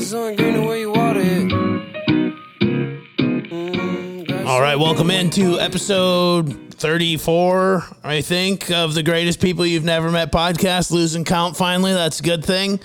Grass on green the way you water it. Mm, All right, welcome into episode 34, I think, of the greatest people you've never met podcast. Losing count finally. That's a good thing.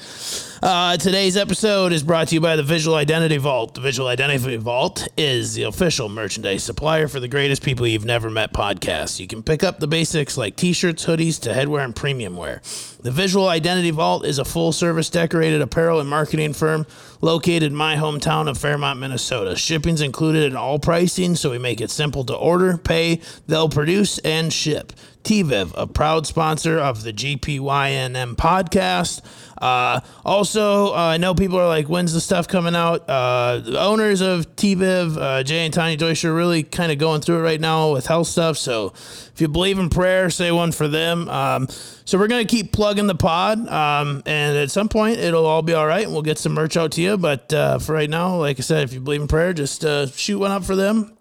Uh, today's episode is brought to you by the Visual Identity Vault. The Visual Identity Vault is the official merchandise supplier for the greatest people you've never met podcast. You can pick up the basics like t shirts, hoodies, to headwear and premium wear. The Visual Identity Vault is a full service decorated apparel and marketing firm located in my hometown of Fairmont, Minnesota. Shipping's included in all pricing, so we make it simple to order, pay, they'll produce, and ship. TVIV, a proud sponsor of the GPYNM podcast. Uh, also, uh, I know people are like, when's the stuff coming out? Uh, the owners of TVIV, uh, Jay and Deutscher, are really kind of going through it right now with health stuff. So if you believe in prayer, say one for them. Um, so we're going to keep plugging the pod. Um, and at some point, it'll all be all right and we'll get some merch out to you. But uh, for right now, like I said, if you believe in prayer, just uh, shoot one up for them.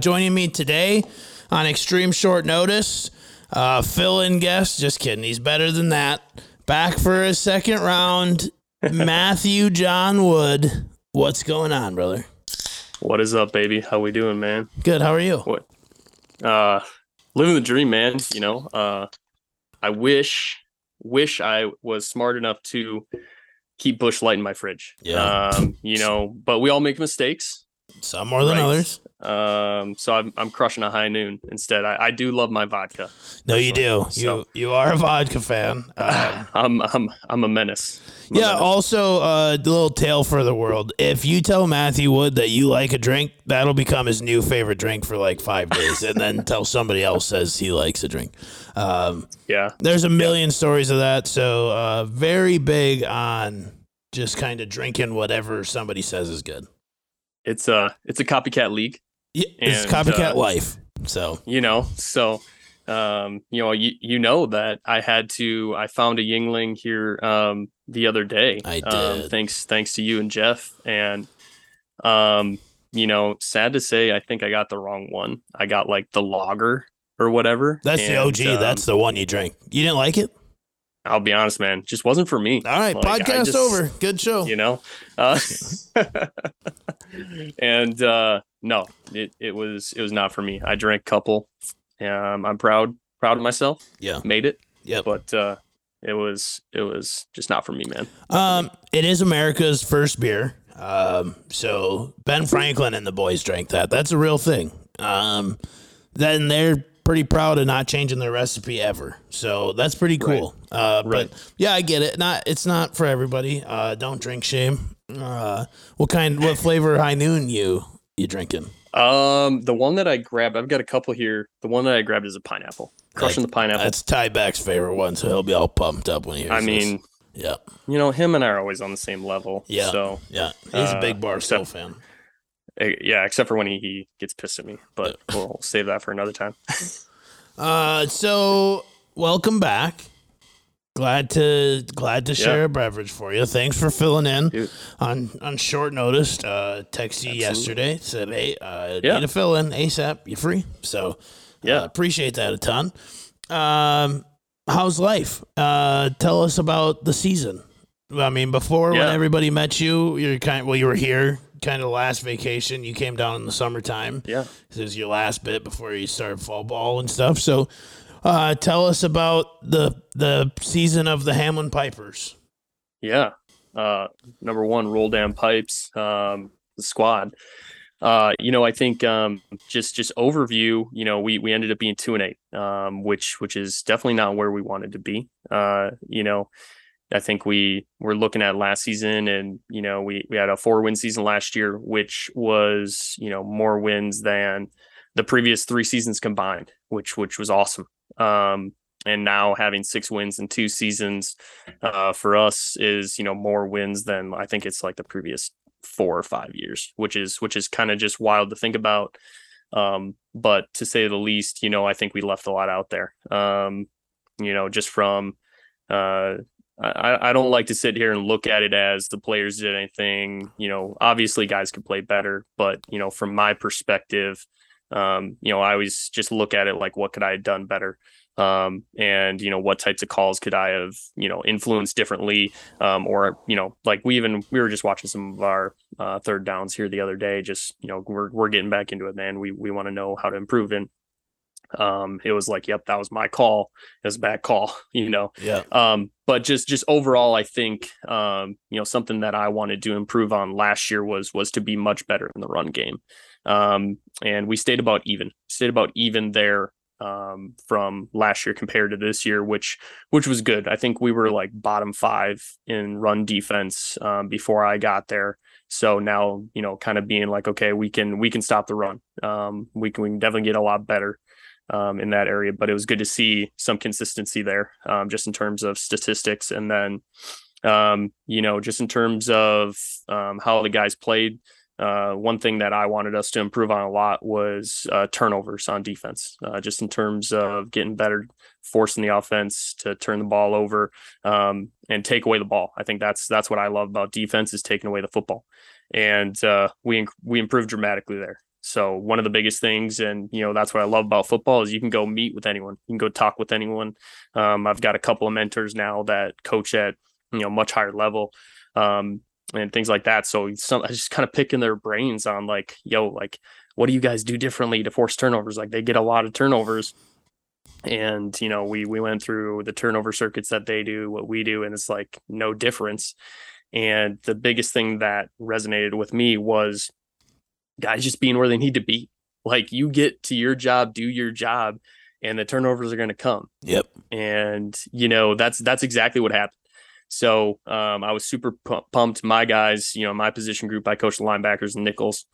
Joining me today on extreme short notice, uh, fill in guest. Just kidding. He's better than that. Back for a second round, Matthew John Wood. What's going on, brother? What is up, baby? How we doing, man? Good. How are you? What? Uh, living the dream, man. You know, uh, I wish, wish I was smart enough to keep Busch Light in my fridge. Yeah. Um, you know, but we all make mistakes. Some more than Right. others. Um, so I'm I'm crushing a high noon instead. I, I do love my vodka. No, you do. You So- you are a vodka fan. Um, I'm I'm I'm a menace. I'm a yeah. menace. Also, uh, little tale for the world. If you tell Matthew Wood that you like a drink, that'll become his new favorite drink for like five days, and then tell somebody else says he likes a drink. Um, yeah. There's a million stories of that. So uh, very big on just kind of drinking whatever somebody says is good. It's a it's a copycat league. Yeah, it's And, copycat uh, life. So you know so um you know you, you know that i had to i found a Yuengling here um the other day I um, did. thanks thanks to you and jeff and um you know sad to say i think i got the wrong one i got like the logger or whatever that's the OG. um, that's the one you drink. You didn't like it? I'll be honest man just wasn't for me All right, Like, podcast just- over. Good show. you know uh, and uh no it, it was it was not for me i drank a couple um i'm proud proud of myself Yeah. made it Yeah, but uh it was it was just not for me man Um, it is America's first beer. Um, so Ben Franklin and the boys drank that. That's a real thing. Um, then they're pretty proud of not changing their recipe ever. So that's pretty cool. Uh, Right. but yeah, I get it. Not it's not for everybody. Uh, don't drink shame. Uh, what kind? What flavor high noon you you drinking? um the one that i grabbed i've got a couple here the one that i grabbed is a pineapple crushing the pineapple That's Ty Back's favorite one, so he'll be all pumped up when he hears it. i this. mean yeah, you know him and i are always on the same level Yeah. so yeah. He's a Uh, big Barstool so- fan. eh, yeah except for when he, he gets pissed at me but we'll save that for another time Uh, so welcome back. Glad to glad to share a beverage for you. Thanks for filling in Dude. on on short notice. Uh, text you Absolutely. yesterday said, "Hey, uh, Yeah. need to fill in ASAP. You free?" So Yeah. uh, appreciate that a ton. Um, how's life? Uh, tell us about the season. I mean, before when everybody met you, you're kind well, you were here, kind of last vacation. You came down in the summertime. yeah This is your last bit before you start fall ball and stuff. So, uh, tell us about the the season of the Hamline Pipers. Yeah. Uh, number one, roll down pipes, um, the squad. Uh, you know, I think um, just just overview. You know, we we ended up being two and eight, um, which which is definitely not where we wanted to be. Uh, you know, I think we were looking at last season, and you know, we we had a four win season last year, which was you know more wins than the previous three seasons combined, which which was awesome. Um, and now having six wins in two seasons uh, for us is you know more wins than I think it's like the previous four or five years, which is which is kind of just wild to think about. Um, but to say the least, you know, I think we left a lot out there. Um, you know, just from uh, I, I don't like to sit here and look at it as the players did anything. You know, obviously guys could play better, but you know, from my perspective, um, you know, I always just look at it like what could I have done better. Um, and you know what types of calls could I have you know influenced differently, um, or you know like we even we were just watching some of our uh, third downs here the other day. Just you know we're we're getting back into it, man. We we want to know how to improve and um it was like yep that was my call it was a bad call you know Yeah. um but just just overall i think um you know something that i wanted to improve on last year was was to be much better in the run game um and we stayed about even stayed about even there um from last year compared to this year which which was good i think we were like bottom five in run defense um before i got there so now you know kind of being like okay we can we can stop the run um we can we can definitely get a lot better um, in that area. But it was good to see some consistency there, um, just in terms of statistics, and then um, you know, just in terms of um, how the guys played. Uh, one thing that I wanted us to improve on a lot was uh, turnovers on defense, uh, just in terms of getting better, forcing the offense to turn the ball over um, and take away the ball. I think that's that's what I love about defense is taking away the football, and uh, we we improved dramatically there. So one of the biggest things, and you know, that's what I love about football is you can go meet with anyone, you can go talk with anyone. Um, I've got a couple of mentors now that coach at you know much higher level, um, and things like that. So some, I just kind of picking their brains on like, yo, like, what do you guys do differently to force turnovers? Like they get a lot of turnovers, and you know, we we went through the turnover circuits that they do, what we do, and it's like no difference. And the biggest thing that resonated with me was guys just being where they need to be. Like you get to your job, do your job, and the turnovers are going to come. Yep. And you know that's that's exactly what happened. So um, I was super pumped. My guys, you know, my position group, I coached the linebackers and nickels.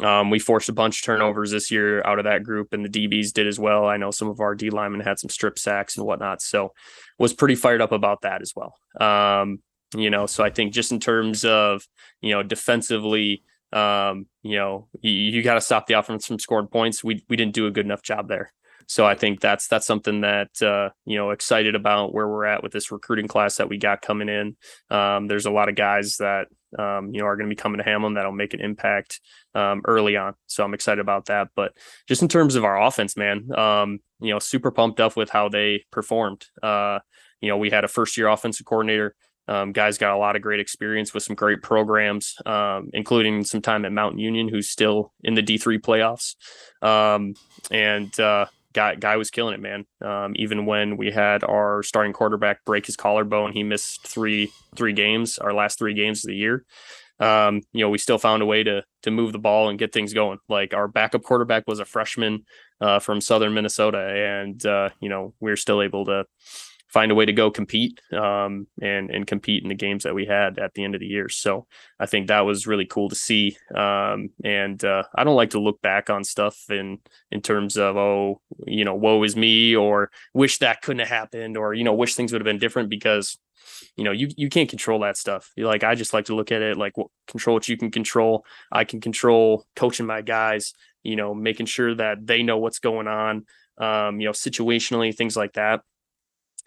Um, we forced a bunch of turnovers this year out of that group, and the DBs did as well. I know some of our D linemen had some strip sacks and whatnot, so was pretty fired up about that as well. Um, you know, so I think just in terms of you know defensively, um, you know, you, you got to stop the offense from scoring points. We we didn't do a good enough job there. So I think that's that's something that uh, you know excited about where we're at with this recruiting class that we got coming in. Um, there's a lot of guys that um, you know are going to be coming to Hamline that'll make an impact um, early on. So I'm excited about that. But just in terms of our offense, man, um, you know, super pumped up with how they performed. Uh, you know, we had a first year offensive coordinator. Um, guys got a lot of great experience with some great programs, um, including some time at Mount Union, who's still in the D3 playoffs. Um, and uh, guy, guy was killing it, man. Um, even when we had our starting quarterback break his collarbone, he missed three three games, our last three games of the year. Um, you know, we still found a way to to move the ball and get things going. Like our backup quarterback was a freshman uh, from Southern Minnesota, and uh, you know we we're still able to find a way to go compete um, and and compete in the games that we had at the end of the year. So I think that was really cool to see. Um, and uh, I don't like to look back on stuff in in terms of oh you know woe is me or wish that couldn't have happened or you know wish things would have been different because you know you you can't control that stuff. You're like I just like to look at it like well, control what you can control. I can control coaching my guys. You know, making sure that they know what's going on. Um, you know, situationally, things like that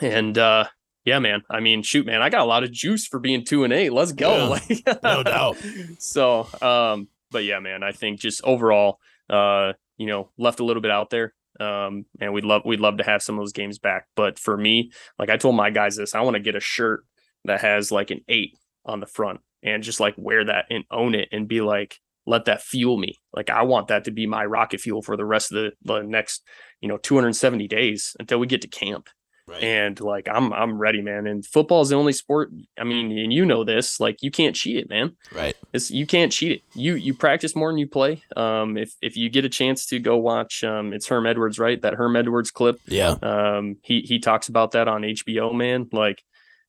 and uh yeah, man. I mean, shoot, man, I got a lot of juice for being two and eight. Let's go. Yeah, no doubt. So, um, but yeah, man, I think just overall, uh, you know, left a little bit out there. Um, and we'd love we'd love to have some of those games back. But for me, like I told my guys this, I want to get a shirt that has like an eight on the front and just like wear that and own it and be like, let that fuel me. Like I want that to be my rocket fuel for the rest of the, the next, you know, 270 days until we get to camp. Right. And like I'm I'm ready, man. And football is the only sport. I mean, and you know this. Like you can't cheat it, man. Right. It's you can't cheat it. You you practice more than you play. Um, if if you get a chance to go watch, um, it's Herm Edwards, right? That Herm Edwards clip. Yeah. Um, he he talks about that on HBO, man. Like,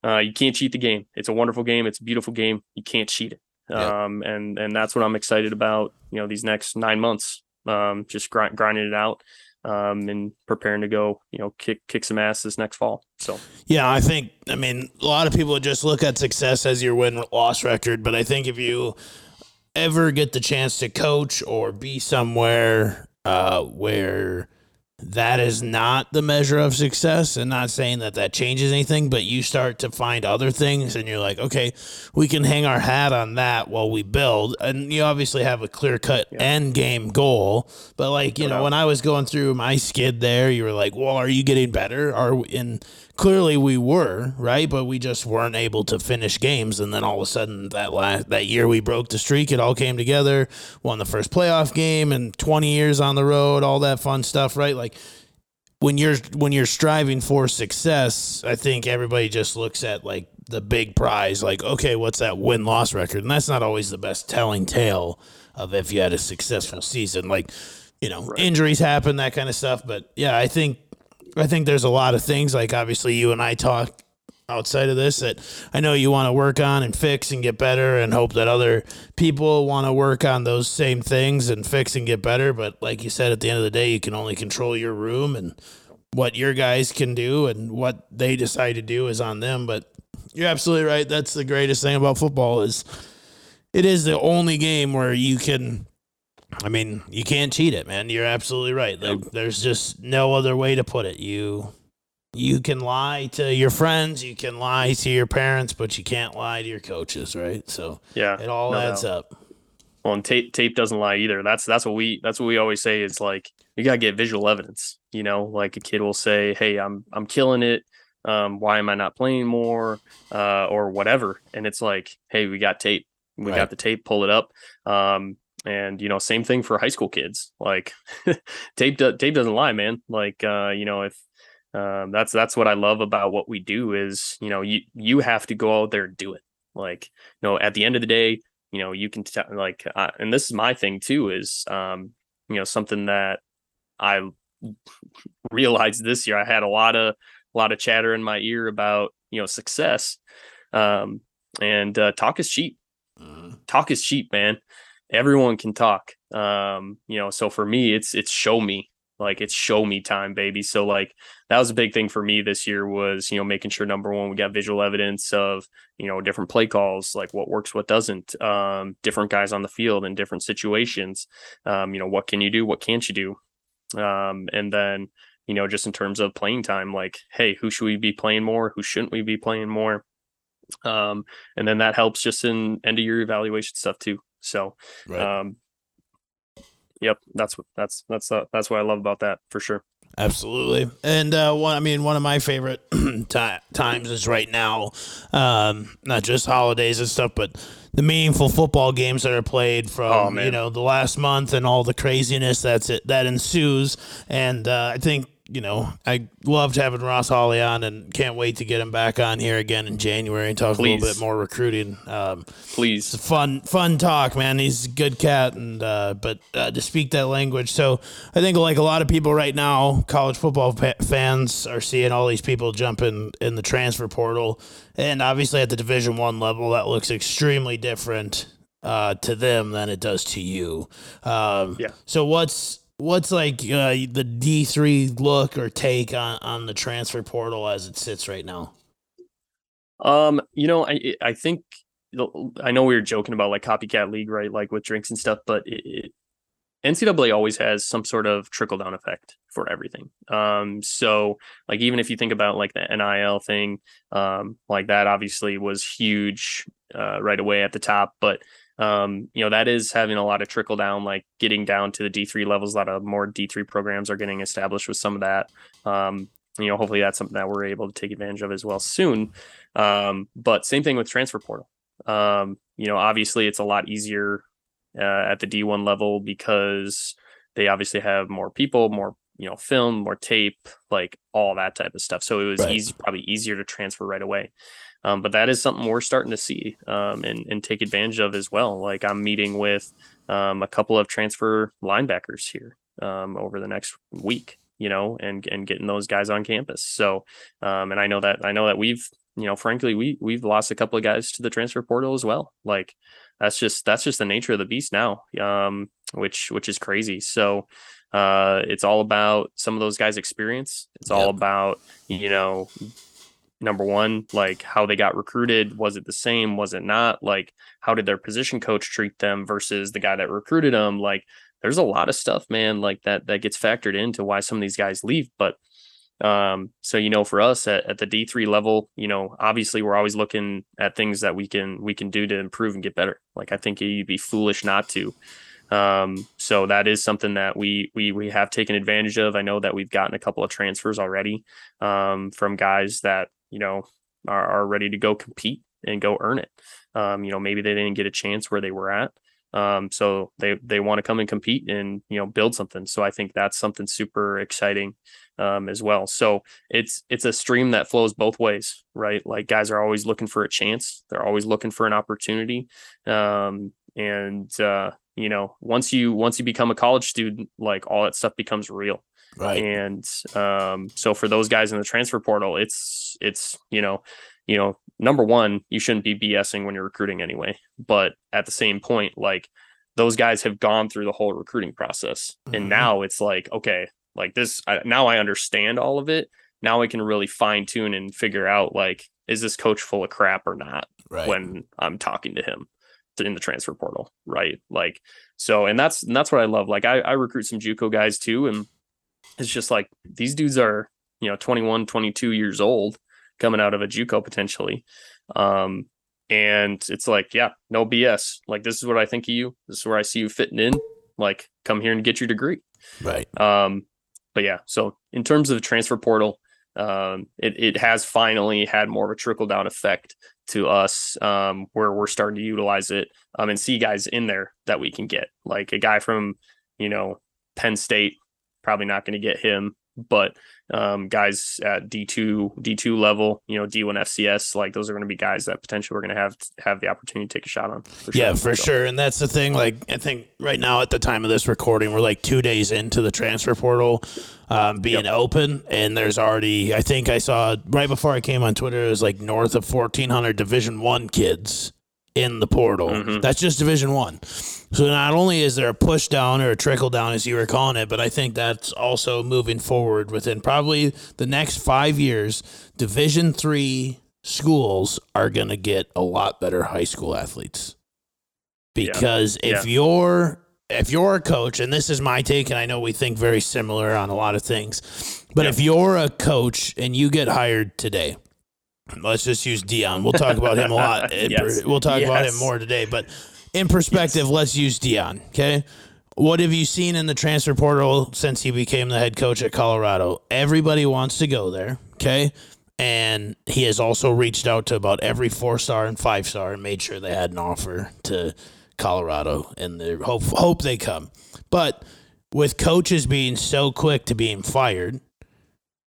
uh, you can't cheat the game. It's a wonderful game. It's a beautiful game. You can't cheat it. Yeah. Um, and and that's what I'm excited about. You know, these next nine months. Um, just grind, grinding it out um, and preparing to go, you know, kick kick some ass this next fall. So yeah, I think I mean a lot of people just look at success as your win loss record, but I think if you ever get the chance to coach or be somewhere uh, where that is not the measure of success. And not saying that that changes anything but you start to find other things and you're like okay we can hang our hat on that while we build. And you obviously have a clear cut Yeah. end game goal but like you know when i was going through my skid there you were like well are you getting better? Are we, and clearly we were right? But we just weren't able to finish games. And then all of a sudden that last that year we broke the streak. It all came together won the first playoff game and 20 years on the road all that fun stuff right? Like when you're when you're striving for success i think everybody just looks at like the big prize like okay what's that win loss record? And that's not always the best telling tale of if you had a successful season. Like you know Right. injuries happen that kind of stuff. But yeah i think i think there's a lot of things. Like obviously you and i talk outside of this that I know you want to work on and fix and get better and hope that other people want to work on those same things and fix and get better. But like you said, at the end of the day, you can only control your room and what your guys can do and what they decide to do is on them. But you're absolutely right. That's the greatest thing about football is it is the only game where you can I mean, you can't cheat it, man. You're absolutely right. Like, there's just no other way to put it. You you can lie to your friends, you can lie to your parents, but you can't lie to your coaches, right? So Yeah, it all no adds doubt. up. Well, and tape tape doesn't lie either. That's that's what we that's what we always say is like you gotta get visual evidence. You know, like a kid will say, "Hey, I'm I'm killing it. Um, why am I not playing more?" Uh, or whatever. And it's like, "Hey, we got tape. We Right. got the tape. Pull it up." Um, and you know, same thing for high school kids. Like tape do, tape doesn't lie, man. Like uh, you know, if um, that's that's what I love about what we do is you know you you have to go out there and do it. Like you know, at the end of the day, you know you can tell like uh, and this is my thing too is um you know something that i realized this year i had a lot of a lot of chatter in my ear about you know success. Um and uh, talk is cheap. Mhm. talk is cheap man. Everyone can talk. Um you know so for me it's it's show me like it's show me time baby. So like that was a big thing for me this year was you know making sure number one we got visual evidence of you know different play calls like what works what doesn't um different guys on the field in different situations. Um you know what can you do what can't you do? Um and then you know just in terms of playing time like hey who should we be playing more? Who shouldn't we be playing more? Um and then that helps just in end of year evaluation stuff too. So Right. um yep that's what that's that's uh, that's what i love about that for sure Absolutely. And uh, one, I mean, one of my favorite ti times is right now, um, not just holidays and stuff, but the meaningful football games that are played from Oh, you know the last month and all the craziness that's it that ensues. And uh, I think you know I loved having Ross Holly on, and can't wait to get him back on here again in January and talk a little bit more recruiting. Um, please. it's a fun fun talk man. He's a good cat and uh, but uh, to speak that language. So i think like a lot of people right now college football pa- fans are seeing all these people jumping in the transfer portal. And obviously at the division one level that looks extremely different uh, to them than it does to you. Um, Yeah. so what's what's like uh, the d3 look or take on, on the transfer portal as it sits right now Um, you know, I I think I know we were joking about like copycat league, right? Like with drinks and stuff, but it, it, NCAA always has some sort of trickle down effect for everything. Um, so like even if you think about like the NIL thing, um, like that obviously was huge uh, right away at the top, but um, you know that is having a lot of trickle down, like getting down to the D three levels. A lot of more D three programs are getting established with some of that. Um, you know, hopefully that's something that we're able to take advantage of as well soon. Um, but same thing with transfer portal. Um, you know, obviously it's a lot easier uh, at the D1 level because they obviously have more people, more you know, film, more tape, like all that type of stuff. So it was Right. easy, probably easier to transfer right away. Um, but that is something we're starting to see um, and and take advantage of as well. Like I'm meeting with um, a couple of transfer linebackers here um, over the next week, you know, and and getting those guys on campus. So, um, and I know that I know that we've you know, frankly, we we've lost a couple of guys to the transfer portal as well. Like that's just that's just the nature of the beast now, um, which which is crazy. So uh, it's all about some of those guys' experience. It's all about you know, number one, like how they got recruited. Was it the same? Was it not? Like how did their position coach treat them versus the guy that recruited them? Like there's a lot of stuff, man, like that that gets factored into why some of these guys leave. But um, so you know, for us at, at the D three level, you know, obviously we're always looking at things that we can we can do to improve and get better. Like I think you'd be foolish not to. Um, so that is something that we we we have taken advantage of. I know that we've gotten a couple of transfers already um, from guys that you know are, are ready to go compete and go earn it. Um, you know, maybe they didn't get a chance where they were at. Um, so they they want to come and compete and you know build something. So I think that's something super exciting um, as well. So it's it's a stream that flows both ways, right? Like guys are always looking for a chance. They're always looking for an opportunity. Um, and uh, you know, once you once you become a college student, like all that stuff becomes real. Right. And um, so for those guys in the transfer portal, it's it's you know, you know, number one, you shouldn't be BSing when you're recruiting anyway. But at the same point, like those guys have gone through the whole recruiting process, Mhm. and now it's like, okay, like this. I, now I understand all of it. Now I can really fine tune and figure out like, is this coach full of crap or not? Right. when I'm talking to him in the transfer portal, right? Like so, and that's and that's what I love. Like I, I recruit some JUCO guys too, and it's just like these dudes are you know 21, 22 years old coming out of a JUCO potentially, um, and it's like yeah, no BS. Like this is what I think of you. This is where I see you fitting in. Like come here and get your degree. right. Um, but yeah, so in terms of the transfer portal, um, it, it has finally had more of a trickle down effect to us um, where we're starting to utilize it um, and see guys in there that we can get. Like a guy from, you know, Penn State, probably not going to get him, but um, guys at D2, D2 level, you know, D1 FCS, like those are going to be guys that potentially we're going to have have the opportunity to take a shot on. For Yeah, for So, sure. And that's the thing. Like, I think right now at the time of this recording, we're like two days into the transfer portal um, being open, and there's already. I think I saw right before I came on Twitter, it was like north of 1,400 Division One kids in the portal. Mhm. That's just Division One. So not only is there a push down or a trickle down, as you were calling it, but I think that's also moving forward within probably the next five years. Division Three schools are going to get a lot better high school athletes because if Yeah. you're if you're a coach and this is my take and i know we think very similar on a lot of things but Yeah. if you're a coach and you get hired today let's just use Deion we'll talk about him a lot eh, Yes. we'll talk about him more today but in perspective let's use Deion okay what have you seen in the transfer portal since he became the head coach at colorado everybody wants to go there okay and he has also reached out to about every four star and five star and made sure they had an offer to Colorado and they hope hope they come. But with coaches being so quick to being fired,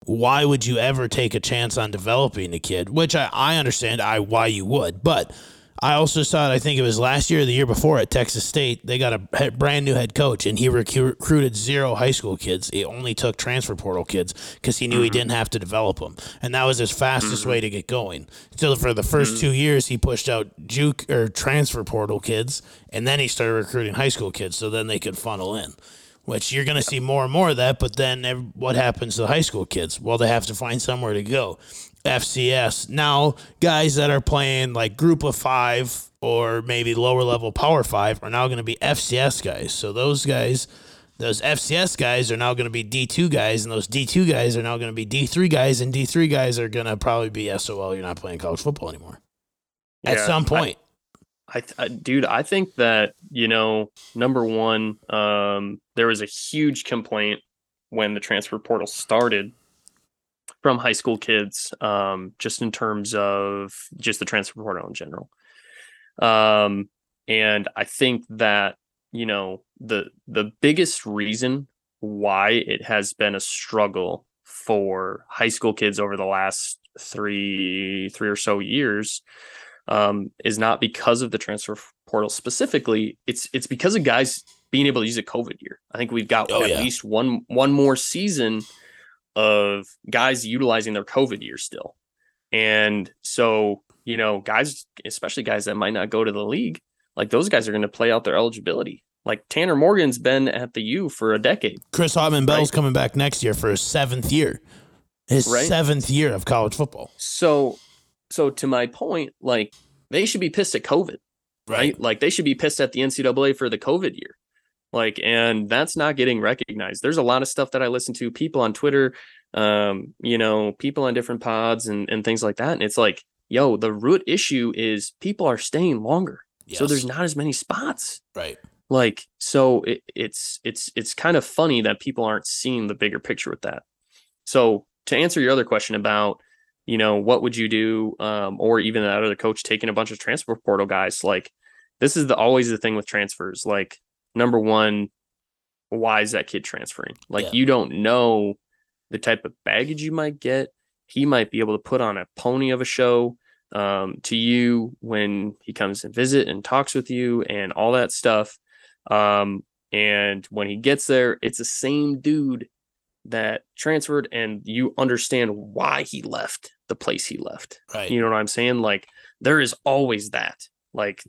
why would you ever take a chance on developing a kid? Which I, I understand I why you would, but I also saw it. I think it was last year or the year before at Texas State. They got a brand new head coach, and he recru- recruited zero high school kids. He only took transfer portal kids because he knew he mm-hmm. didn't have to develop them, and that was his fastest mm-hmm. way to get going. So for the 1st two mm-hmm. years, he pushed out JUCO transfer portal kids, and then he started recruiting high school kids, so then they could funnel in. Which you're going to see more and more of that, but then what happens to the high school kids? Well, they have to find somewhere to go. FCS. Now, guys that are playing like group of five or maybe lower level power five are now going to be FCS guys. So those guys, those FCS guys are now going to be D2 guys, and those D2 guys are now going to be D3 guys, and D3 guys are going to probably be SOL. You're not playing college football anymore at some point. I, th- I dude, I think that you know, number one, um, there was a huge complaint when the transfer portal started from high school kids, um, just in terms of just the transfer portal in general. Um, and I think that you know the the biggest reason why it has been a struggle for high school kids over the last three three or so years um, is not because of the transfer portal specifically. It's it's because of guys being able to use a COVID year. I think we've got Oh, at yeah. least one one more season of guys utilizing their COVID year still, and so you know guys, especially guys that might not go to the league, like those guys are going to play out their eligibility. Like Tanner Morgan's been at the U for a decade. Chris Autman-Bell's Right. coming back next year for his seventh year, his Right. seventh year of college football. So, so to my point, like they should be pissed at COVID. right? Like they should be pissed at the NCAA for the COVID year. Like, and that's not getting recognized. There's a lot of stuff that I listen to, people on Twitter, um, you know, people on different pods and, and things like that. And it's like, yo, the root issue is people are staying longer. So there's not as many spots. right. Like, so it, it's it's it's kind of funny that people aren't seeing the bigger picture with that. So to answer your other question about, you know, what would you do, um, or even that other coach taking a bunch of transfer portal guys, like this is the always the thing with transfers. Like, number one, why is that kid transferring? Like Yeah. you don't know the type of baggage you might get. He might be able to put on a pony of a show um, to you when he comes and visit and talks with you and all that stuff. Um, and when he gets there, it's the same dude that transferred, and you understand why he left the place he left. Right. You know what I'm saying? Like there is always that. Like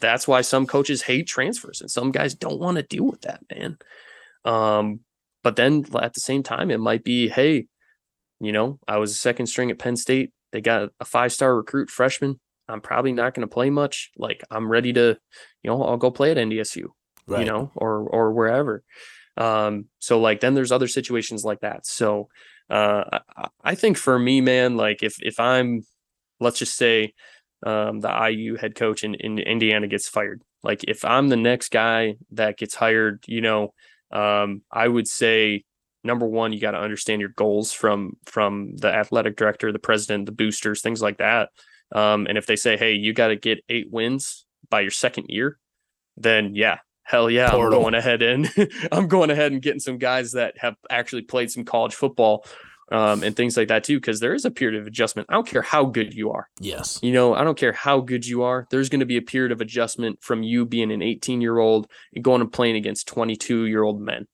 that's why some coaches hate transfers and some guys don't want to deal with that, man. Um, but then at the same time, it might be, hey, you know, I was a second string at Penn State. They got a five star recruit freshman. I'm probably not going to play much. Like I'm ready to, you know, I'll go play at NDSU right. you know, or or wherever. Um, so like then there's other situations like that. So uh I- I, I think for me, man, like if if I'm let's just say um the IU head coach in, in Indiana gets fired, like if I'm the next guy that gets hired, you know, um, I would say number one, you got to understand your goals from from the athletic director, the president, the boosters, things like that. Um, and if they say, hey, you got to get eight wins by your second year, then yeah, hell yeah, Portal. I'm going ahead and I'm going ahead and getting some guys that have actually played some college football um, and things like that too, because there is a period of adjustment. I don't care how good you are. Yes. You know, I don't care how good you are. There's going to be a period of adjustment from you being an 18 year old and going and playing against 22 year old men.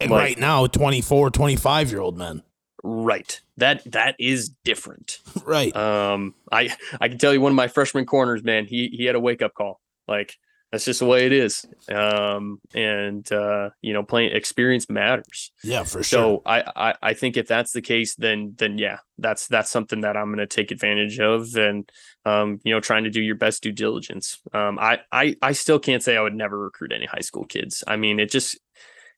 And Like- right now, 24, 25 year old men. Right. That that is different. Right. Um, I I can tell you one of my freshman corners, man. He he had a wake up call. Like that's just the way it is. Um, and uh, you know, playing experience matters. yeah, for sure. So I, I I think if that's the case, then then yeah, that's that's something that I'm going to take advantage of, and um, you know, trying to do your best due diligence. Um, I I I still can't say I would never recruit any high school kids. I mean, it just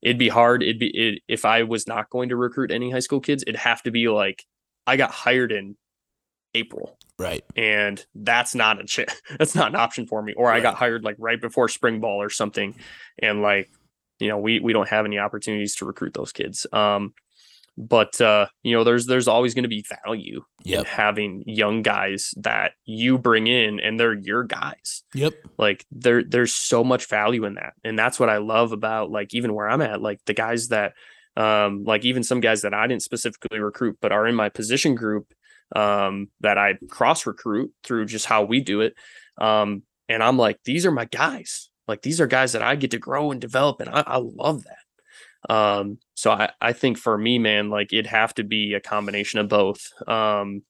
it'd be hard. It'd be it, if I was not going to recruit any high school kids, it'd have to be like I got hired in April right. and that's not a ch- that's not an option for me. Or i got hired like right before spring ball or something. And like you know we we don't have any opportunities to recruit those kids. Um but uh you know there's there's always going to be value in having young guys that you bring in and they're your guys. Yep. like there there's so much value in that. And that's what i love about like even where i'm at like the guys that um like even some guys that i didn't specifically recruit but are in my position group um that i cross recruit through just how we do it. Um and i'm like these are my guys. Like these are guys that i get to grow and develop and i, I love that. Um so i i think for me man like it'd have to be a combination of both um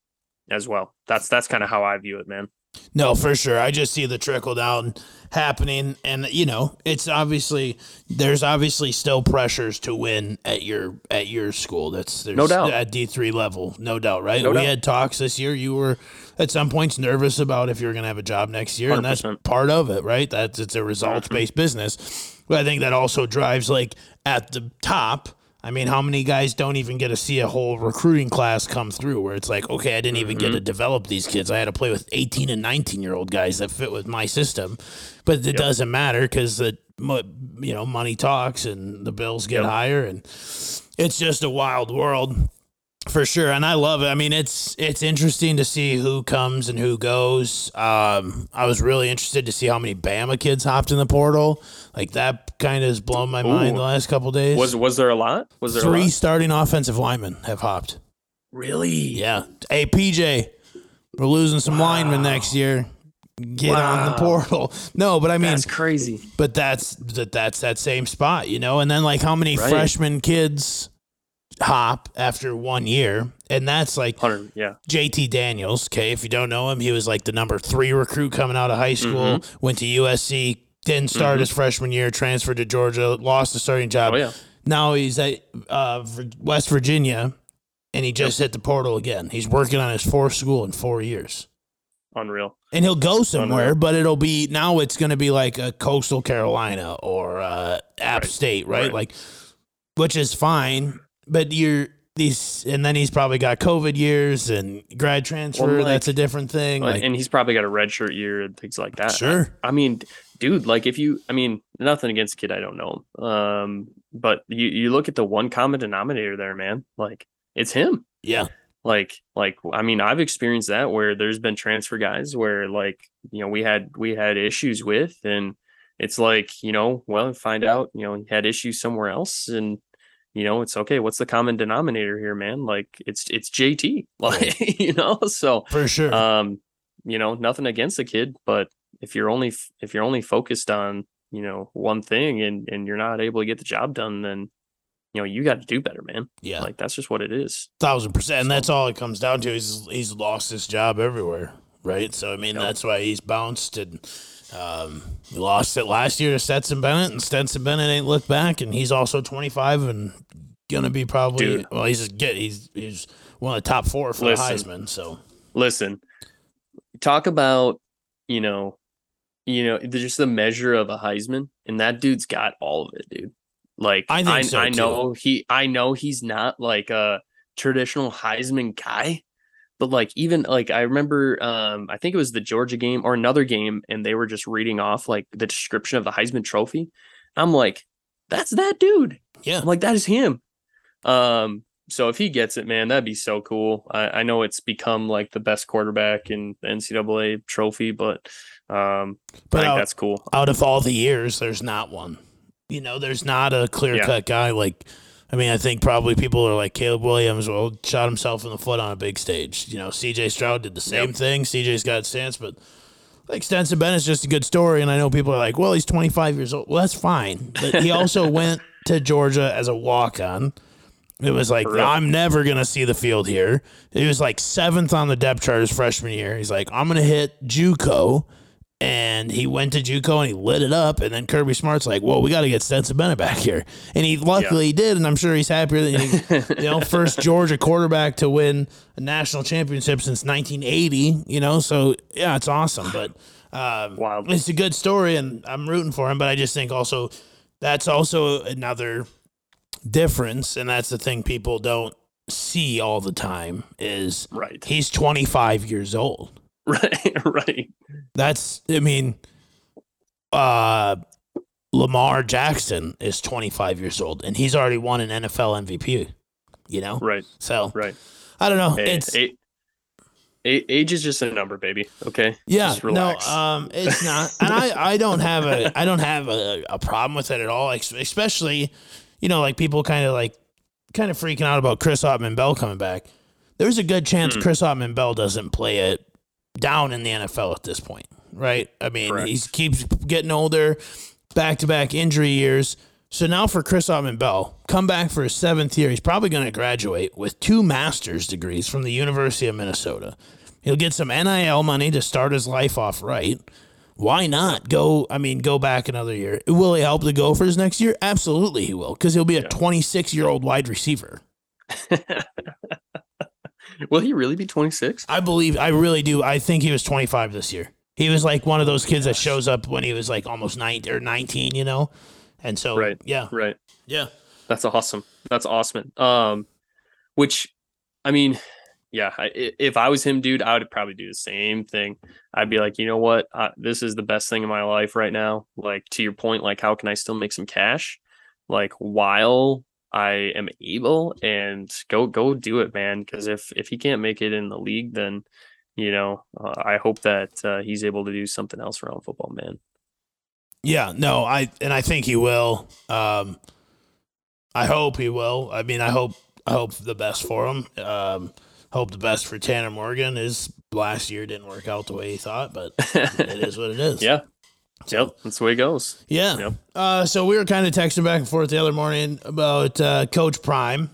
as well. That's that's kind of how i view it man No, for sure. I just see the trickle down happening, and you know, it's obviously there's obviously still pressures to win at your at your school. That's there's No doubt. at D three level, no doubt, right? No we doubt. had talks this year. You were at some points nervous about if you were going to have a job next year, and that's part of it, right? That's it's a results based mm-hmm. business. But I think that also drives like at the top. I mean, how many guys don't even get to see a whole recruiting class come through where it's like, okay, I didn't even get to mm-hmm. develop these kids. I had to play with 18 and 19 year old guys that fit with my system. But it doesn't matter because the, you know, money talks and the bills get Yep. higher and it's just a wild world for sure and i love it. I mean it's it's interesting to see who comes and who goes. Um i was really interested to see how many bama kids hopped in the portal. Like that kind of has blown my mind the last couple days. Was was there a lot? Was there a three starting offensive linemen have hopped. Really? Yeah. Hey pj we're losing some linemen next year. Get on the portal. No but i mean that's crazy. but that's that that's that same spot, you know. And then like how many Right. freshman kids hop after one year, and that's like yeah JT Daniels. Okay, if you don't know him, he was like the number three recruit coming out of high school. Mm-hmm. Went to USC, didn't start his freshman year, transferred to Georgia, lost the starting job. oh yeah Now he's at uh, West Virginia, and he just hit the portal again. He's working on his fourth school in four years. unreal. and he'll go somewhere, Unreal. but it'll be now it's going to be like a coastal Carolina or uh, App Right. State, right? Right. Like, which is fine, but you're these, and then he's probably got COVID years and grad transfer. Well, like- that's a different thing. Like, and he's probably got a red shirt year and things like that. sure, I mean, dude, like if you, I mean, nothing against kid, I don't know him. Um, but you you look at the one common denominator there, man. Like it's him. yeah, Like like I mean, I've experienced that where there's been transfer guys where like you know we had we had issues with, and it's like you know, well, find out you know he had issues somewhere else, and you know it's okay. What's the common denominator here, man? Like it's it's JT, like you know. So for sure. um you know nothing against the kid but if you're only if you're only focused on you know one thing and and you're not able to get the job done then you know you got to do better man yeah, like that's just what it is thousand percent. And that's all it comes down to. He's he's lost his job everywhere, right? So I mean, that's why he's bounced and. Um, he lost it last year to Stetson Bennett, and Stetson Bennett ain't looked back, and he's also 25 and gonna be probably Dude. well. He's just get he's he's one of the top four for Listen. the Heisman. So listen talk about you know you know just the measure of a heisman and that dude's got all of it dude like I think I, so, I know he i know he's not like a traditional heisman guy but like even like i remember um i think it was the georgia game or another game and they were just reading off like the description of the heisman trophy i'm like that's that dude yeah, I'm like, that is him. Um, so if he gets it, man, that'd be so cool. I, I know it's become like the best quarterback in the NCAA trophy, but um, but I think out, that's cool. out of all the years, there's not one. You know, there's not a clear cut guy like. I mean, I think probably people are like Caleb Williams. Well, shot himself in the foot on a big stage. You know, C.J. Stroud did the same Yep. thing. C.J.'s got stance, but like Stetson Bennett's just a good story. And I know people are like, "Well, he's 25 years old." Well, that's fine, but he also went to Georgia as a walk on. It was like. I'm never gonna see the field here. He was like seventh on the depth chart his freshman year. He's like, I'm gonna hit JUCO, and he went to JUCO and he lit it up. And then Kirby Smart's like, Well, we got to get Stetson Bennett back here, and he luckily did, and I'm sure he's happier than he, you know, first Georgia quarterback to win a national championship since 1980. You know, so yeah, it's awesome, but. Um, Wild. it's a good story, and I'm rooting for him. But I just think also that's also another difference, and that's the thing people don't see all the time is Right. he's 25 years old. Right. Right. That's I mean, uh, Lamar Jackson is 25 years old, and he's already won an NFL MVP. You know, Right. so Right. I don't know. Hey, it's a- age is just a number, baby. Okay. Yeah, no, um, it's not, and I, I don't have a, I don't have a, a problem with it at all. Especially, you know, like people kind of like, kind of freaking out about Chris Autman-Bell coming back. There's a good chance Hmm. Chris Autman-Bell doesn't play it down in the NFL at this point, right? I mean, Correct. he keeps getting older, back to back injury years. So now for Chris Autman-Bell, come back for his seventh year. He's probably going to graduate with two master's degrees from the University of Minnesota. He'll get some NIL money to start his life off right. Why not go? I mean, go back another year. Will he help the Gophers next year? Absolutely, he will, because he'll be a 26 year old wide receiver. Will he really be 26? I believe, I really do. I think he was 25 this year. He was like one of those kids that shows up when he was like almost 19 or 19, you know? And so, Right. yeah, Right. yeah. That's awesome. That's awesome. Um, which, I mean, yeah, I, i- if I was him, dude, I would probably do the same thing. I'd be like, you know what, uh, this is the best thing in my life right now. Like to your point, like how can I still make some cash, like while I am able, and go go do it, man. Because if if he can't make it in the league, then you know, uh, I hope that uh, he's able to do something else around football, man. Yeah, no, I and I think he will. Um, I hope he will. I mean, I hope I hope the best for him. Um, hope the best for Tanner Morgan. His last year didn't work out the way he thought, but it is what it is. yeah. Yep, that's the way it goes. Yeah. Yep. Uh, so we were kind of texting back and forth the other morning about uh, Coach Prime.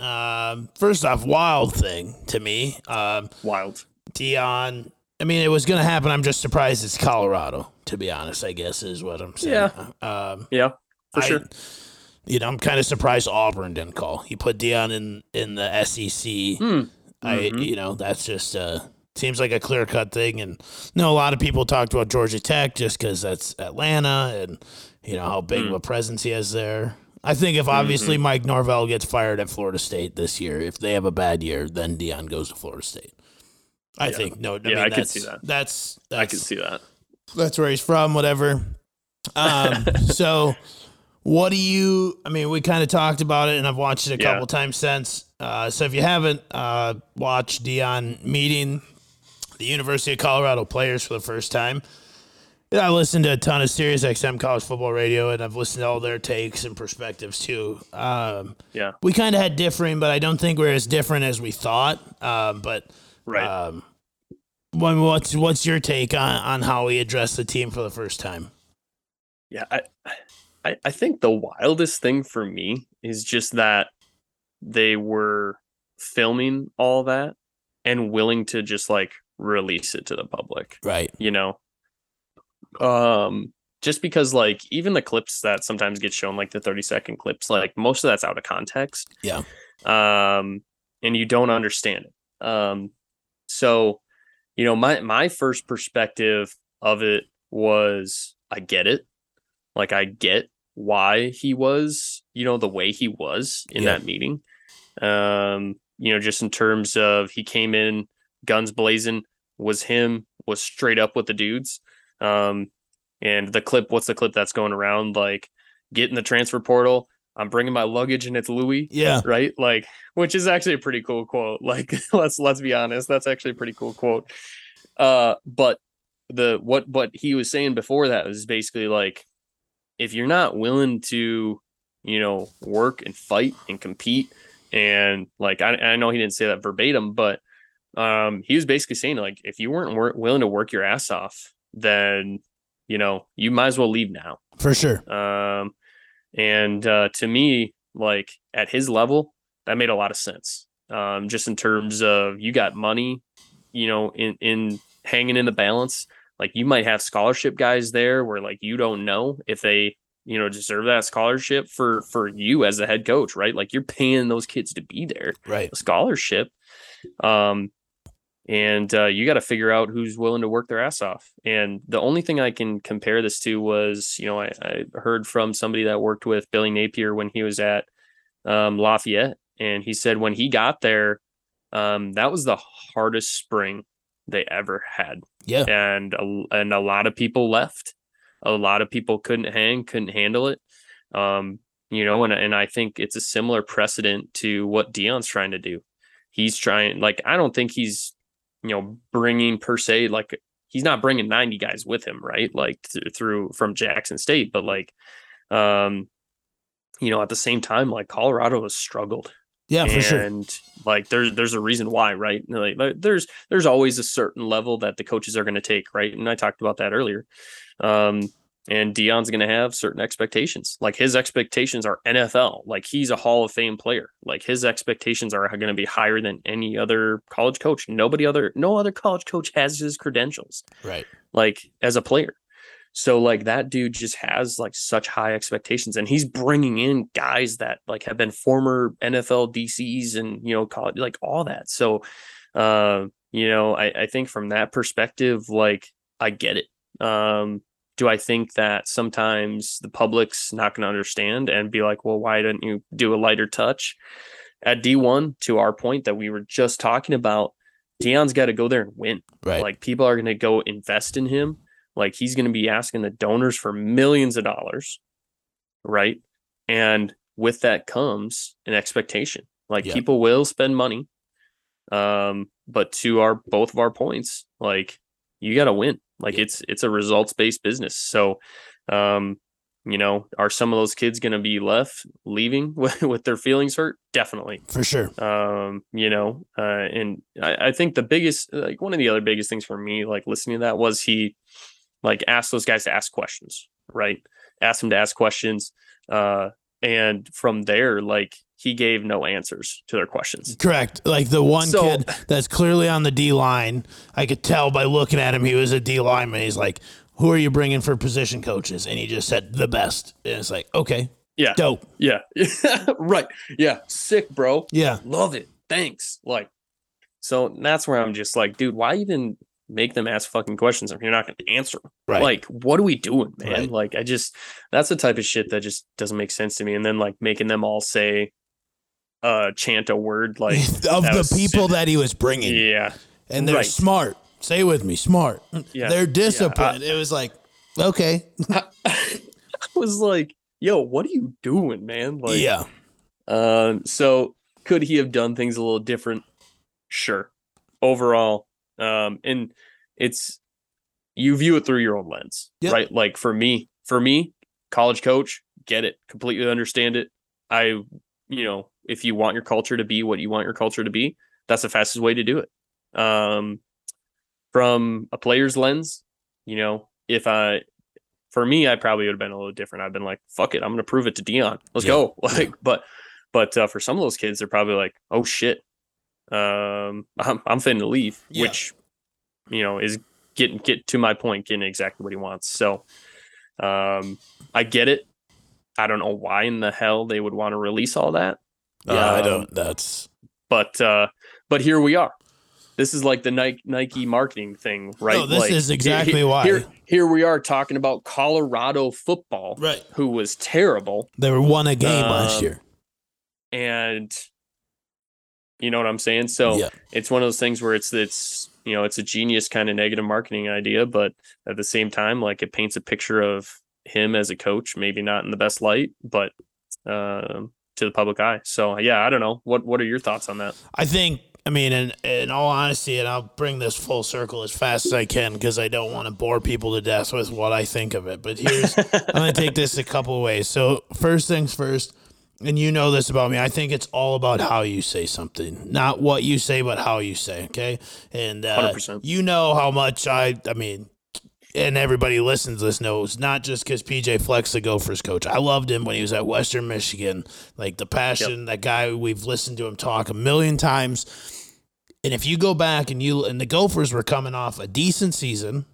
Um, first off, wild thing to me. Um, Wild. Deion. I mean, it was going to happen. I'm just surprised it's Colorado. To be honest, I guess is what I'm saying. Um, Yeah, for I- sure. You know, I'm kind of surprised Auburn didn't call. He put Deion in in the SEC. Hmm. I, Mhm. you know, that's just uh, seems like a clear cut thing. And no, a lot of people talked about Georgia Tech just because that's Atlanta and you know how big of a presence he has there. I think if obviously Mike Norvell gets fired at Florida State this year, if they have a bad year, then Deion goes to Florida State. I think no. I Yeah, mean, I that's- see that. That's, that's I can see that. that's where he's from, whatever. Um, so what do you? I mean, we kind of talked about it, and I've watched it a Yeah. couple times since. Uh, so if you haven't uh, watched Deion meeting the University of Colorado players for the first time, yeah, I listened to a ton of Sirius XM college football radio, and I've listened to all their takes and perspectives too. Um, Yeah. we kind of had differing, but I don't think we're as different as we thought. Um, but Right. um, what's what's your take on, on how we addressed the team for the first time? Yeah, I, I I think the wildest thing for me is just that they were filming all that and willing to just like release it to the public, Right. you know. Um just because like even the clips that sometimes get shown like the 30 second clips like most of that's out of context. Yeah. Um and you don't understand it. Um so you know my my first perspective of it was I get it like I get why he was, you know, the way he was in Yeah. that meeting. Um, you know, just in terms of he came in guns blazing, was him, was straight up with the dudes. Um, and the clip, what's the clip that's going around? Like, get in the transfer portal. I'm bringing my luggage and it's Louis Yeah. right? Like, which is actually a pretty cool quote. Like, let's let's be honest, that's actually a pretty cool quote. Uh, but the what what he was saying before that was basically like, if you're not willing to, you know, work and fight and compete, and like I, I know he didn't say that verbatim, but um, he was basically saying like, if you weren't wor- willing to work your ass off, then you know you might as well leave now. For sure. Um, and uh, to me, like at his level, that made a lot of sense. Um, just in terms of you got money, you know, in in hanging in the balance. Like you might have scholarship guys there where like you don't know if they you know deserve that scholarship for for you as the head coach, right? Like you're paying those kids to be there Right. a scholarship. Um, and uh, you got to figure out who's willing to work their ass off. And the only thing I can compare this to was, you know, I, I heard from somebody that worked with Billy Napier when he was at um, Lafayette, and he said when he got there, um, that was the hardest spring they ever had, Yeah. and a, and a lot of people left. A lot of people couldn't hang, couldn't handle it. Um, you know, and and I think it's a similar precedent to what Deion's trying to do. He's trying, like, I don't think he's, you know, bringing per se, like, he's not bringing 90 guys with him, right? Like, th- through from Jackson State, but like, um, you know, at the same time, like, Colorado has struggled Yeah, for sure. and like there's there's a reason why right like like, there's there's always a certain level that the coaches are going to take right and i talked about that earlier um and Deion's going to have certain expectations. Like his expectations are NFL. Like he's a Hall of Fame player. Like his expectations are going to be higher than any other college coach. Nobody other, no other college coach has his credentials Right. like as a player. So like that dude just has like such high expectations and he's bringing in guys that like have been former NFL DCs and you know college like all that. So uh you know I I think from that perspective like I get it. Um do I think that sometimes the public's not going to understand and be like, well, why didn't you do a lighter touch at D1? To our point that we were just talking about, Deion's got to go there and win. Right. Like people are going to go invest in him. Like he's going to be asking the donors for millions of dollars, right? And with that comes an expectation. Like Yeah. people will spend money. Um, but to our both of our points, like you got to win. Like Yeah. it's it's a results based business. So, um, you know, are some of those kids going to be left leaving with, with their feelings hurt? Definitely for sure. um you know uh and I, I think the biggest like one of the other biggest things for me like listening to that was he like asked those guys to ask questions right asked them to ask questions uh and from there like he gave no answers to their questions Correct. Like the one So- kid that's clearly on the D line, I could tell by looking at him he was a D lineman. He's like, "Who are you bringing for position coaches?" And he just said the best. And it's like, okay, yeah dope. yeah right yeah sick bro Yeah, love it thanks like So that's where I'm just like, dude, why even make them ask fucking questions if you're not going to answer? them? Right. Like, what are we doing, man? Right. Like, I just that's the type of shit that just doesn't make sense to me. And then like making them all say, uh, chant a word like, of the people that he was bringing. yeah, and they're right. smart. Say with me, smart. Yeah, They're yeah, disciplined. it was like, okay. I was like, yo, what are you doing, man? Like, yeah. Um, so could he have done things a little different? Sure. Overall, um, and it's you view it through your own lens, Yep. right? Like for me, for me, college coach, get it, completely understand it. I, you know, if you want your culture to be what you want your culture to be, that's the fastest way to do it. Um, from a player's lens, you know, if I, for me, I probably would have been a little different. I've been like, fuck it, I'm gonna prove it to Deion. Let's Yeah. go. Like, but but uh, for some of those kids, they're probably like, oh shit, um, I'm I'm finna leave, Yeah. which you know is getting get to my point, getting exactly what he wants. So, um, I get it. I don't know why in the hell they would want to release all that, Yeah, I Um, don't. That's but uh, but here we are. This is like the Nike Nike marketing thing, right? No, this Like, is exactly he- why. Here, here we are talking about Colorado football, right. who was terrible, They were won a game last Um, year. and you know what I'm saying. So Yeah. it's one of those things where it's it's you know it's a genius kind of negative marketing idea, but at the same time, like it paints a picture of him as a coach, maybe not in the best light, but um, to the public eye. So yeah, I don't know. What what are your thoughts on that? I think. I mean, in, in all honesty, and I'll bring this full circle as fast as I can because I don't want to bore people to death with what I think of it. But here's, I'm going to take this a couple of ways. So, first things first, and you know this about me, I think it's all about how you say something, not what you say, but how you say. Okay, and uh, 100%. you know how much I, I mean, and everybody listens to this knows not just because PJ Fleck's the Gophers coach. I loved him when he was at Western Michigan. Like the passion, that guy. We've listened to him talk a million times. And if you go back and you and the Gophers were coming off a decent season,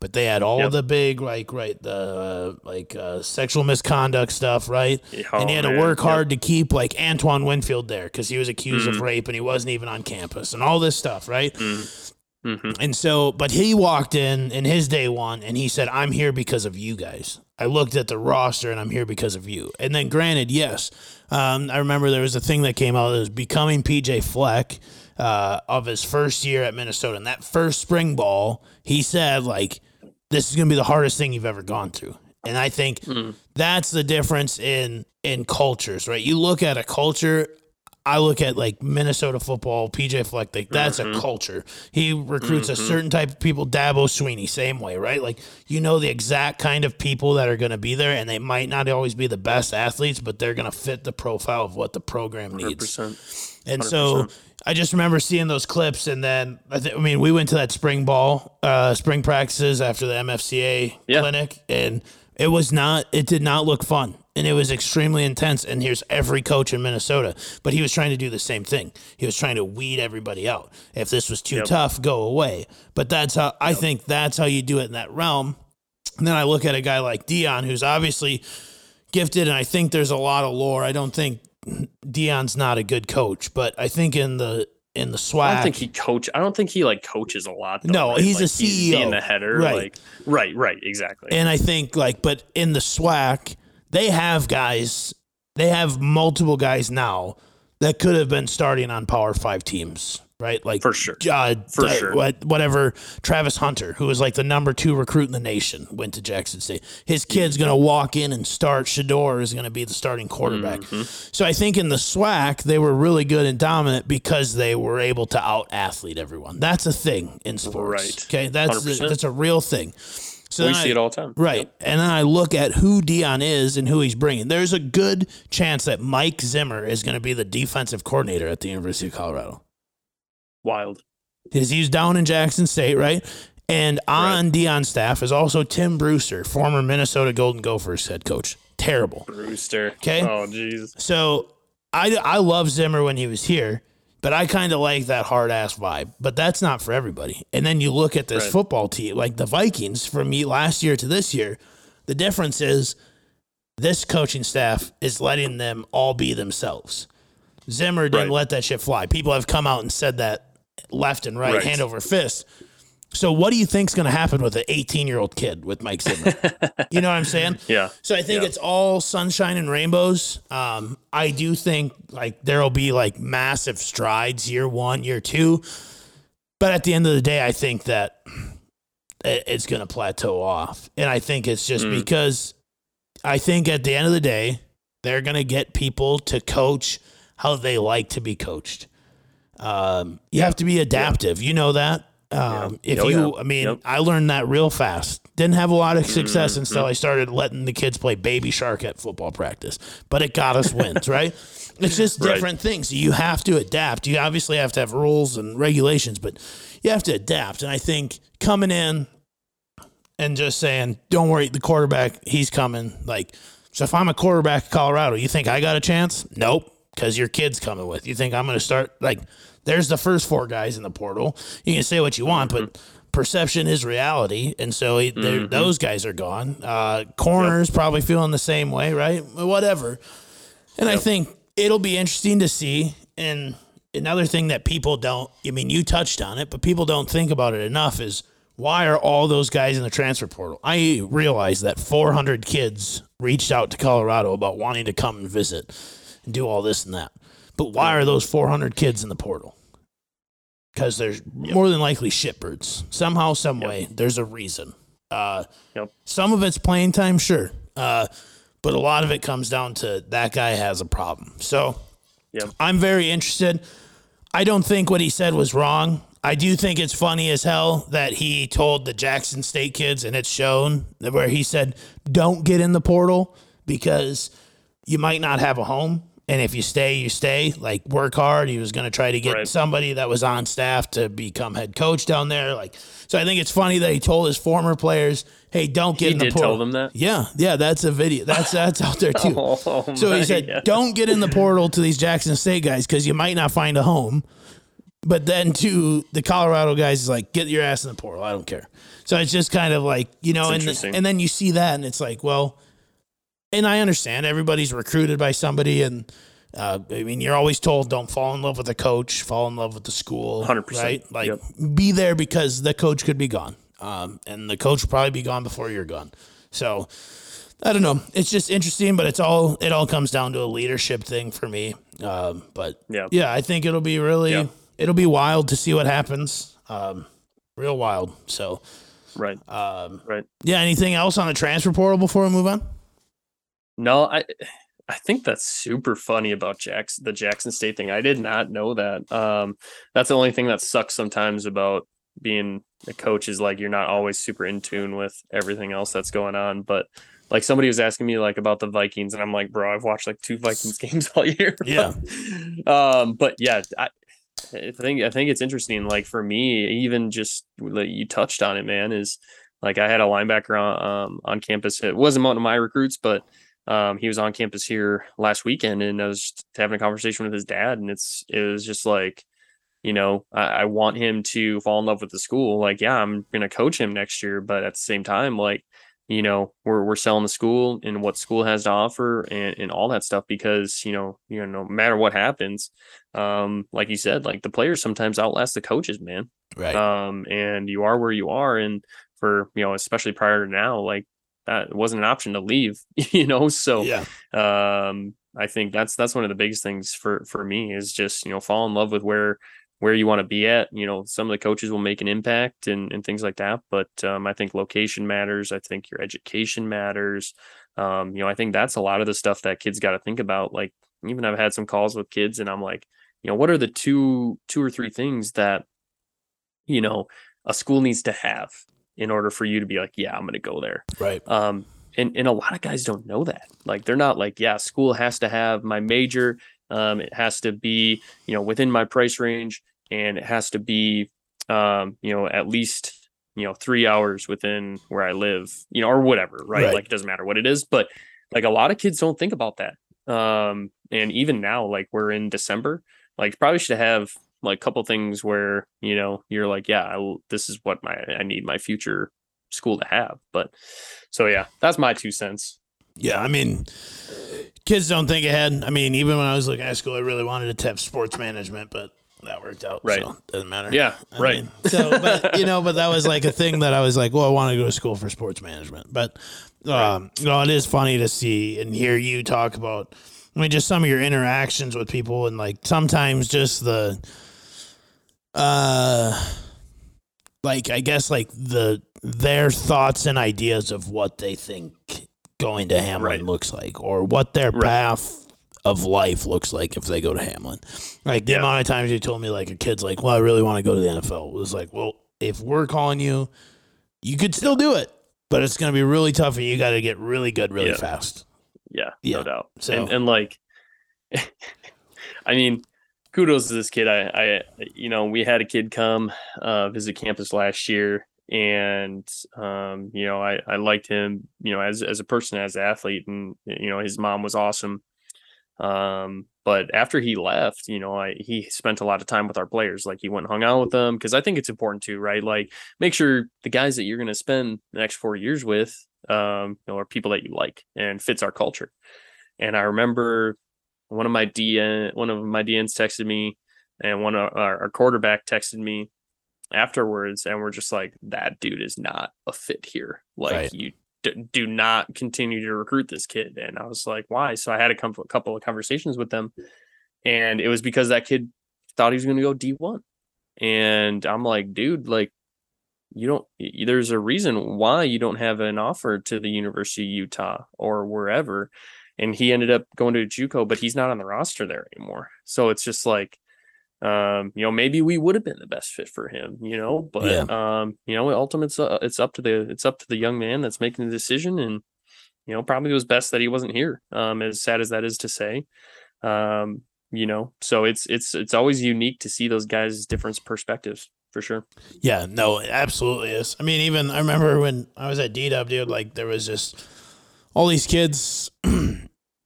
but they had all Yep. the big like right the uh, like uh, sexual misconduct stuff, right? and he had to Oh, man. work Yep. hard to keep like Antoine Winfield there because he was accused Mm-hmm. of rape and he wasn't even on campus and all this stuff, right? Mhm. And so, but he walked in in his day one and he said, I'm here because of you guys. I looked at the roster and I'm here because of you. And then, granted, yes, um, I remember there was a thing that came out that was becoming PJ Fleck uh, of his first year at Minnesota. And that first spring ball, he said, like, this is going to be the hardest thing you've ever gone through. And I think that's the difference in in cultures, right? You look at a culture. I look at like Minnesota football, PJ Fleck, like that's a culture. He recruits a certain type of people. Dabo Swinney, same way, right? Like you know the exact kind of people that are going to be there, and they might not always be the best athletes, but they're going to fit the profile of what the program needs. 100%. And so I just remember seeing those clips, and then I, th- I mean, we went to that spring ball, uh, spring practices after the MFCA Yeah. clinic, and it was not, it did not look fun, and it was extremely intense. And here's every coach in Minnesota, but he was trying to do the same thing. He was trying to weed everybody out. If this was too Yep. tough, go away. But that's how I think that's how you do it in that realm. And then I look at a guy like Deion, who's obviously gifted, and I think there's a lot of lore. I don't think Deion's not a good coach, but I think in the in the SWAC, I don't think he coach. I don't think he like coaches a lot. Though, No, right? he's a Like, being CEO, the header, right. Like, right, right, exactly. and I think like, but in the SWAC, they have guys, they have multiple guys now that could have been starting on Power Five teams, right? Like For sure. uh, For uh, sure. whatever. Travis Hunter, who was like the number two recruit in the nation, went to Jackson State. His kid's gonna walk in and start. Shedeur is gonna be the starting quarterback. Mm-hmm. So I think in the SWAC they were really good and dominant because they were able to out athlete everyone. That's a thing in sports. Right. Okay, that's 100%. that's a real thing. So we see I- it all the time. Right. And then I look at who Deion is and who he's bringing. There's a good chance that Mike Zimmer is going to be the defensive coordinator at the University of Colorado. Wild. Because he's down in Jackson State, right? And on Deion's staff is also Tim Brewster, former Minnesota Golden Gophers head coach. Terrible. Brewster. Okay. Oh, jeez. So I, I love Zimmer when he was here, but I kind of like that hard ass vibe. But that's not for everybody. And then you look at this Right. football team, like the Vikings from last year to this year, the difference is this coaching staff is letting them all be themselves. Zimmer didn't Right. let that shit fly. People have come out and said that left and right, Right. hand over fist. So what do you think's going to happen with an 18 year old kid with Mike Zimmer? you know what I'm saying? Yeah. So I think Yeah. it's all sunshine and rainbows. Um, I do think like there'll be like massive strides year one, year two, but at the end of the day, I think that it- it's going to plateau off, and I think it's just Mm. because I think at the end of the day, they're going to get people to coach how they like to be coached. Um, you have to be adaptive. You know that. Um, If Oh, you, yeah. I mean, Yep. Mm-hmm. I learned that real fast. Didn't have a lot of success until I started letting the kids play baby shark at football practice, but it got us wins, right? It's just Right. different things. You have to adapt. You obviously have to have rules and regulations, but you have to adapt. And I think coming in and just saying, "Don't worry, the quarterback, he's coming." Like, so if I'm a quarterback at Colorado, you think I got a chance? Nope, because your kid's coming with. You think I'm going to start like? There's the first four guys in the portal. You can say what you want, but perception is reality, and so he- they're- those guys are gone. Uh, corners probably feeling the same way, right? Whatever. And I think it'll be interesting to see. And another thing that people don't, I mean, you touched on it, but people don't think about it enough is why are all those guys in the transfer portal? I realize that 400 kids reached out to Colorado about wanting to come and visit and do all this and that. But why are those 400 kids in the portal? Because there's more than likely shitbirds. Somehow, some way, there's a reason. Uh, Yep. some of it's playing time, sure. Uh, but a lot of it comes down to that guy has a problem. So Yep. I'm very interested. I don't think what he said was wrong. I do think it's funny as hell that he told the Jackson State kids, and it's shown where he said, "Don't get in the portal because you might not have a home, and if you stay, you stay. Like work hard." He was going to try to get Right. somebody that was on staff to become head coach down there. Like, so I think it's funny that he told his former players, "Hey, don't get He in the did portal." tell them that? Yeah, yeah, that's a video. That's that's out there too. Oh, So he said, God. "Don't get in the portal to these Jackson State guys because you might not find a home." But then to the Colorado guys, is like, "Get your ass in the portal. I don't care." So it's just kind of like you know, It's and and then you see that, and it's like, well, and I understand everybody's recruited by somebody, and uh, I mean, you're always told don't fall in love with the coach, fall in love with the school, 100%. right? Like, Yep. be there because the coach could be gone, um, and the coach will probably be gone before you're gone. So I don't know. It's just interesting, but it's all it all comes down to a leadership thing for me. Um, but Yeah. yeah, I think it'll be really Yeah. it'll be wild to see what happens. Um, real wild. So Right. um, Right. yeah. Anything else on the transfer portal before we move on? No, I I think that's super funny about Jackson the Jackson State thing. I did not know that. Um that's the only thing that sucks sometimes about being a coach is like you're not always super in tune with everything else that's going on. But like somebody was asking me like about the Vikings and I'm like, bro, I've watched like two Vikings games all year. Yeah. um, but yeah, I I think I think it's interesting. Like for me, even just like you touched on it, man, is like I had a linebacker on um, on campus. It wasn't one of my recruits, but um, he was on campus here last weekend, and I was just having a conversation with his dad, and it's it was just like, you know, I, I want him to fall in love with the school. Like, yeah, I'm gonna coach him next year, but at the same time, like, you know, we're we're selling the school and what school has to offer and, and all that stuff because you know, you know, no matter what happens, um, like you said, like the players sometimes outlast the coaches, man Right. um and you are where you are and for you know especially prior to now like that wasn't an option to leave you know so yeah. um i think that's that's one of the biggest things for for me is just you know fall in love with where where you want to be at. You know some of the coaches will make an impact and and things like that but um i think location matters. I think your education matters. Um you know i think that's a lot of the stuff that kids got to think about. Like even i've had some calls with kids and i'm like you know what are the two two or three things that you know a school needs to have in order for you to be like yeah i'm going to go there Right. um and and a lot of guys don't know that like they're not like yeah school has to have my major um it has to be you know within my price range and it has to be um you know at least you know 3 hours within where i live you know or whatever right, Right. like it doesn't matter what it is but like a lot of kids don't think about that um and even now like we're in december like probably should have like a couple things where you know you're like yeah I, this is what my i need my future school to have but so yeah that's my two cents Yeah, I mean, kids don't think ahead. I mean, even when I was looking at school, I really wanted to have sports management, but that worked out. Right. So doesn't matter. Yeah, I right. mean, so, but you know, but that was like a thing that I was like, well, I want to go to school for sports management. But, um, you know, it is funny to see and hear you talk about. I mean, just some of your interactions with people, and like sometimes just the, uh, like I guess like the their thoughts and ideas of what they think going to Hamline Right. looks like, or what their Right. path of life looks like if they go to Hamline. Like the Yeah. amount of times you told me like a kid's like, "Well, I really want to go to the NFL." It was like, "Well, if we're calling you, you could still do it, but it's going to be really tough, and you got to get really good really Yeah. fast." Yeah, Yeah. no doubt. So- and, and like, I mean, kudos to this kid. I, I, you know, we had a kid come uh, visit campus last year, and um, you know, I, I liked him, you know, as as a person, as an athlete, and you know, his mom was awesome. Um, but after he left, you know, I he spent a lot of time with our players. Like he went and hung out with them because I think it's important too, right? Like make sure the guys that you're going to spend the next four years with, um, you know, are people that you like and fits our culture. And I remember one of my DN, one of my DNs texted me, and one of our, our quarterback texted me afterwards, and we're just like, that dude is not a fit here. Like Right. you d- do not continue to recruit this kid. And I was like, why? So I had a couple of conversations with them, and it was because that kid thought he was going to go D1. And I'm like, dude, like, you don't, there's a reason why you don't have an offer to the University of Utah or wherever. And he ended up going to Juco, but he's not on the roster there anymore. So it's just like, um, you know, maybe we would have been the best fit for him, you know, but um, you know, ultimately it's, uh, it's up to the it's up to the young man that's making the decision, and you know, probably it was best that he wasn't here. Um, as sad as that is to say, um, you know, so it's it's it's always unique to see those guys' different perspectives for sure. Yeah, no, it absolutely is. I mean, even I remember when I was at DW, dude, like there was just all these kids.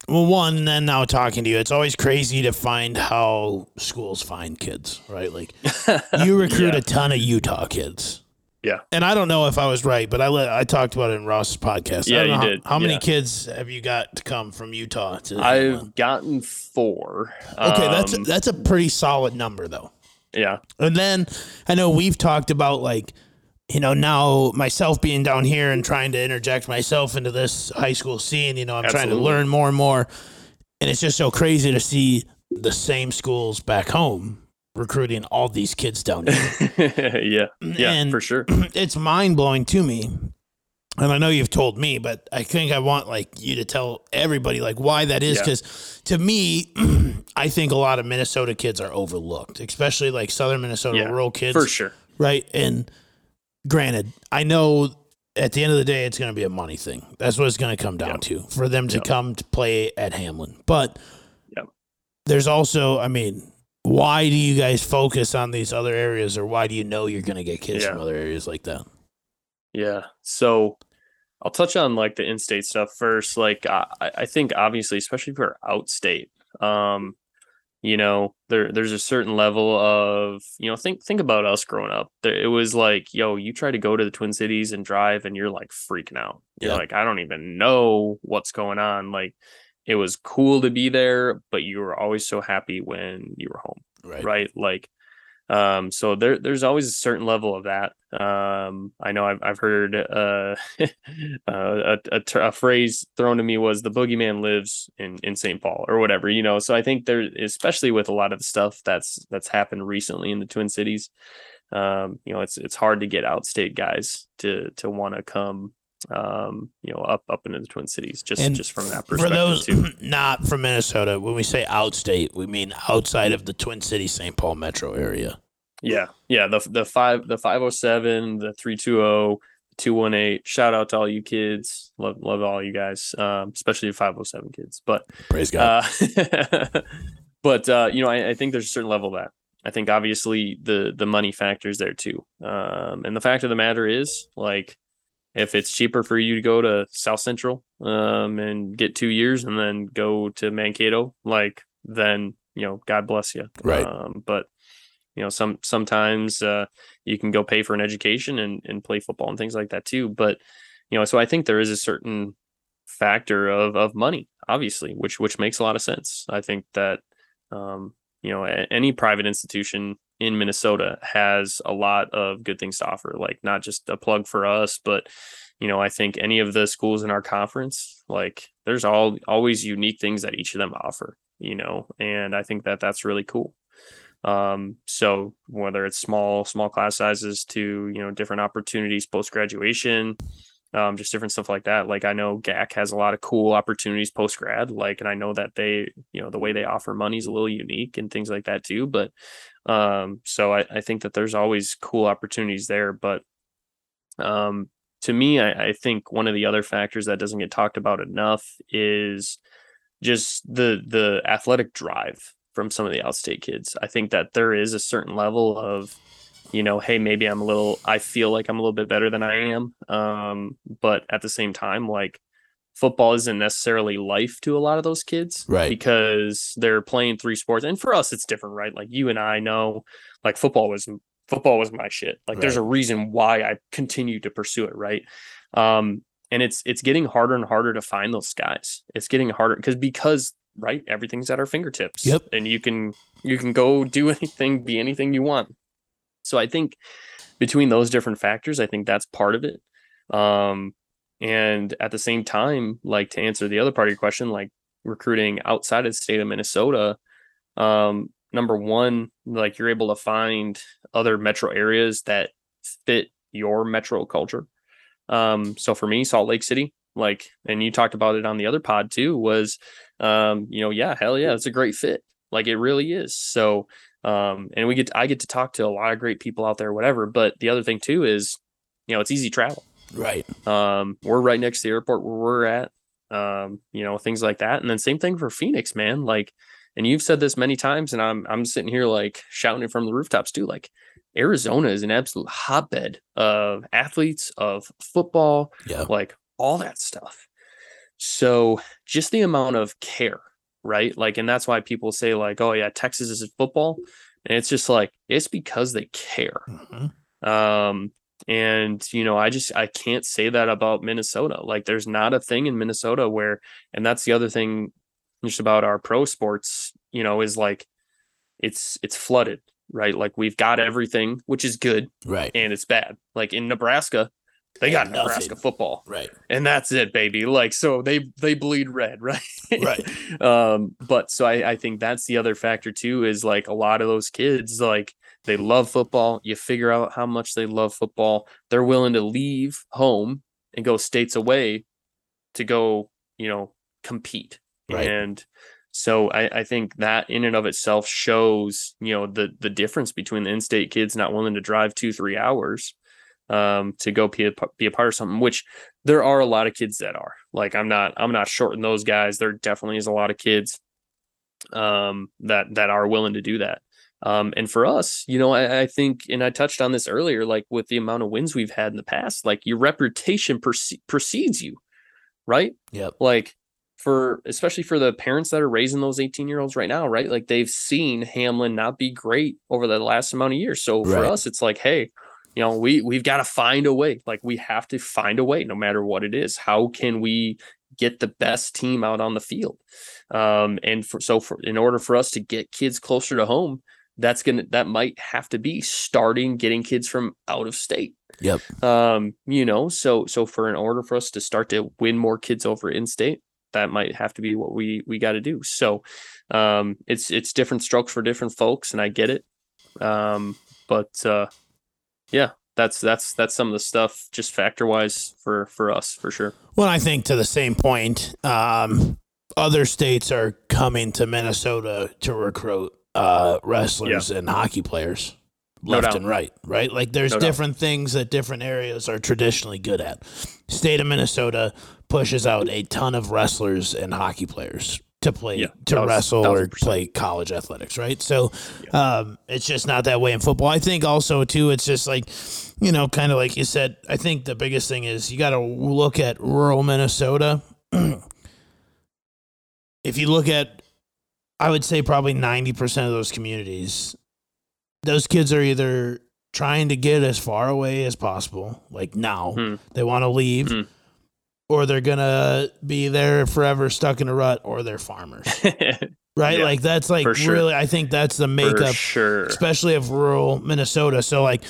Well, one, and then now talking to you, it's always crazy to find how schools find kids, right? Like you recruit Yeah. a ton of Utah kids. Yeah. And I don't know if I was right, but I let I talked about it in Ross's podcast. I Yeah, you how, did. How many Yeah. kids have you got to come from Utah to I've gotten four. Okay, that's Um, that's a pretty solid number though. yeah, And then I know we've talked about like, you know, now myself being down here and trying to interject myself into this high school scene, you know, I'm trying to learn more and more. And it's just so crazy to see the same schools back home recruiting all these kids down here. yeah, yeah, And- for sure. it's mind blowing to me. And I know you've told me, but I think I want like you to tell everybody like why that is Yeah. because to me, I think a lot of Minnesota kids are overlooked, especially like Southern Minnesota Yeah, rural kids For sure. right? And granted, I know at the end of the day, it's going to be a money thing. That's what it's going to come down Yep. to for them to Yep. come to play at Hamline. But Yep. there's also, I mean, why do you guys focus on these other areas, or why do you know you're going to get kids Yeah. from other areas like that? Yeah. So I'll touch on like the in-state stuff first. Like I, I think obviously, especially for outstate, um, you know, there there's a certain level of you know think think about us growing up. There, it was like, yo, you try to go to the Twin Cities and drive, and you're like freaking out. You're Yeah. like, I don't even know what's going on. Like, it was cool to be there, but you were always so happy when you were home Right. right like um so there there's always a certain level of that. Um i know i've, I've heard uh, uh a, a, a phrase thrown to me was the boogeyman lives in in st paul or whatever you know? So i think there especially with a lot of stuff that's that's happened recently in the twin cities um you know it's it's hard to get outstate guys to to want to come um you know up up into the twin cities just And just from that perspective. For those too not from Minnesota, when we say outstate, we mean outside of the Twin Cities, St. Paul metro area. Yeah, yeah. The the five the five oh seven, the three two two one eight. Shout out to all you kids. Love love all you guys, um, especially the five oh seven kids. But Praise God. uh, but uh, you know, I, I think there's a certain level of that. I think obviously the the money factor is there too. Um, and the fact of the matter is, like, if it's cheaper for you to go to South Central um, and get two years and then go to Mankato, like, then you know, God bless you. Right. Um, but you know, some sometimes uh, you can go pay for an education and and play football and things like that too. But you know, so I think there is a certain factor of of money, obviously, which which makes a lot of sense. I think that um, you know, any private institution in Minnesota has a lot of good things to offer. Like not just a plug for us, but you know, I think any of the schools in our conference, like there's all always unique things that each of them offer. You know, and I think that that's really cool. Um, so whether it's small small class sizes to you know different opportunities post graduation, um, just different stuff like that. Like I know GAC has a lot of cool opportunities post grad. Like, and I know that they, you know, the way they offer money is a little unique and things like that too. But um, so I, I think that there's always cool opportunities there. But um, to me, I, I think one of the other factors that doesn't get talked about enough is just the the athletic drive from some of the outstate kids. I think that there is a certain level of you know, hey, maybe I'm a little, I feel like I'm a little bit better than I am. Um, but at the same time, like football isn't necessarily life to a lot of those kids, Right. Because they're playing three sports, and for us, it's different, right? Like you and I know, like football was football was my shit. Like there's a reason why I continue to pursue it, right? Um, and it's it's getting harder and harder to find those guys. It's getting harder because because right, everything's at our fingertips. Yep. And you can you can go do anything, be anything you want. So I think between those different factors, I think that's part of it. Um, and at the same time, like to answer the other part of your question, like recruiting outside of the state of Minnesota, um, number one, like you're able to find other metro areas that fit your metro culture. Um, so for me, Salt Lake City, like, and you talked about it on the other pod too, was, um, you know, yeah, hell yeah, it's a great fit. Like it really is. So, um, and we get, I get to talk to a lot of great people out there, whatever. But the other thing too is, you know, it's easy travel. Right. Um, we're right next to the airport where we're at. Um, you know, things like that. And then same thing for Phoenix, man. Like, and you've said this many times, and I'm I'm sitting here like shouting it from the rooftops too. Like, Arizona is an absolute hotbed of athletes, of football, Yeah. like all that stuff. So just the amount of care, right? Like, and that's why people say, like, oh yeah, Texas is a football. And it's just like, it's because they care. Mhm. Um, and you know, I just I can't say that about Minnesota. Like there's not a thing in Minnesota where and that's the other thing just about our pro sports, you know, is like it's it's flooded, right? Like we've got everything, which is good, Right. and it's bad. Like in Nebraska, they got Nothing. Nebraska football Right. and that's it baby like so they they bleed red right Right. um but so I, I think that's the other factor too is like a lot of those kids like they love football you figure out how much they love football they're willing to leave home and go states away to go you know compete. Right. and so I, I think that in and of itself shows you know the the difference between the in-state kids not willing to drive two three hours um to go be a, be a part of something which there are a lot of kids that are. Like i'm not i'm not shorting those guys. There definitely is a lot of kids um that that are willing to do that um and for us you know I, I think and i touched on this earlier like with the amount of wins we've had in the past like your reputation prece- precedes you right? Yep. like for especially for the parents that are raising those 18 year olds right now right? Like they've seen Hamline not be great over the last amount of years. So for Right. us it's like hey you know we we've got to find a way. Like we have to find a way no matter what it is. How can we get the best team out on the field? Um and for so for in order for us to get kids closer to home that's gonna that might have to be starting getting kids from out of state. Yep. um you know so so for in order for us to start to win more kids over in state that might have to be what we we got to do. So um it's it's different strokes for different folks and i get it. Um but uh yeah that's that's that's some of the stuff just factor wise for for us for sure. Well, I think to the same point, um, other states are coming to Minnesota to recruit uh, wrestlers and hockey players No left doubt. and right, right? Like there's No doubt. different things that different areas are traditionally good at. State of Minnesota pushes out a ton of wrestlers and hockey players to play Yeah, to thousand- wrestle or thousand play college athletics, right? So um, it's just not that way in football. I think also too, it's just like you know, kind of like you said. I think the biggest thing is you got to look at rural Minnesota. if you look at, I would say probably ninety percent of those communities, those kids are either trying to get as far away as possible, like now Hmm. they want to leave, Hmm. or they're gonna be there forever stuck in a rut, or they're farmers. Right? Yeah, like that's like sure. really I think that's the makeup sure. especially of rural Minnesota. So like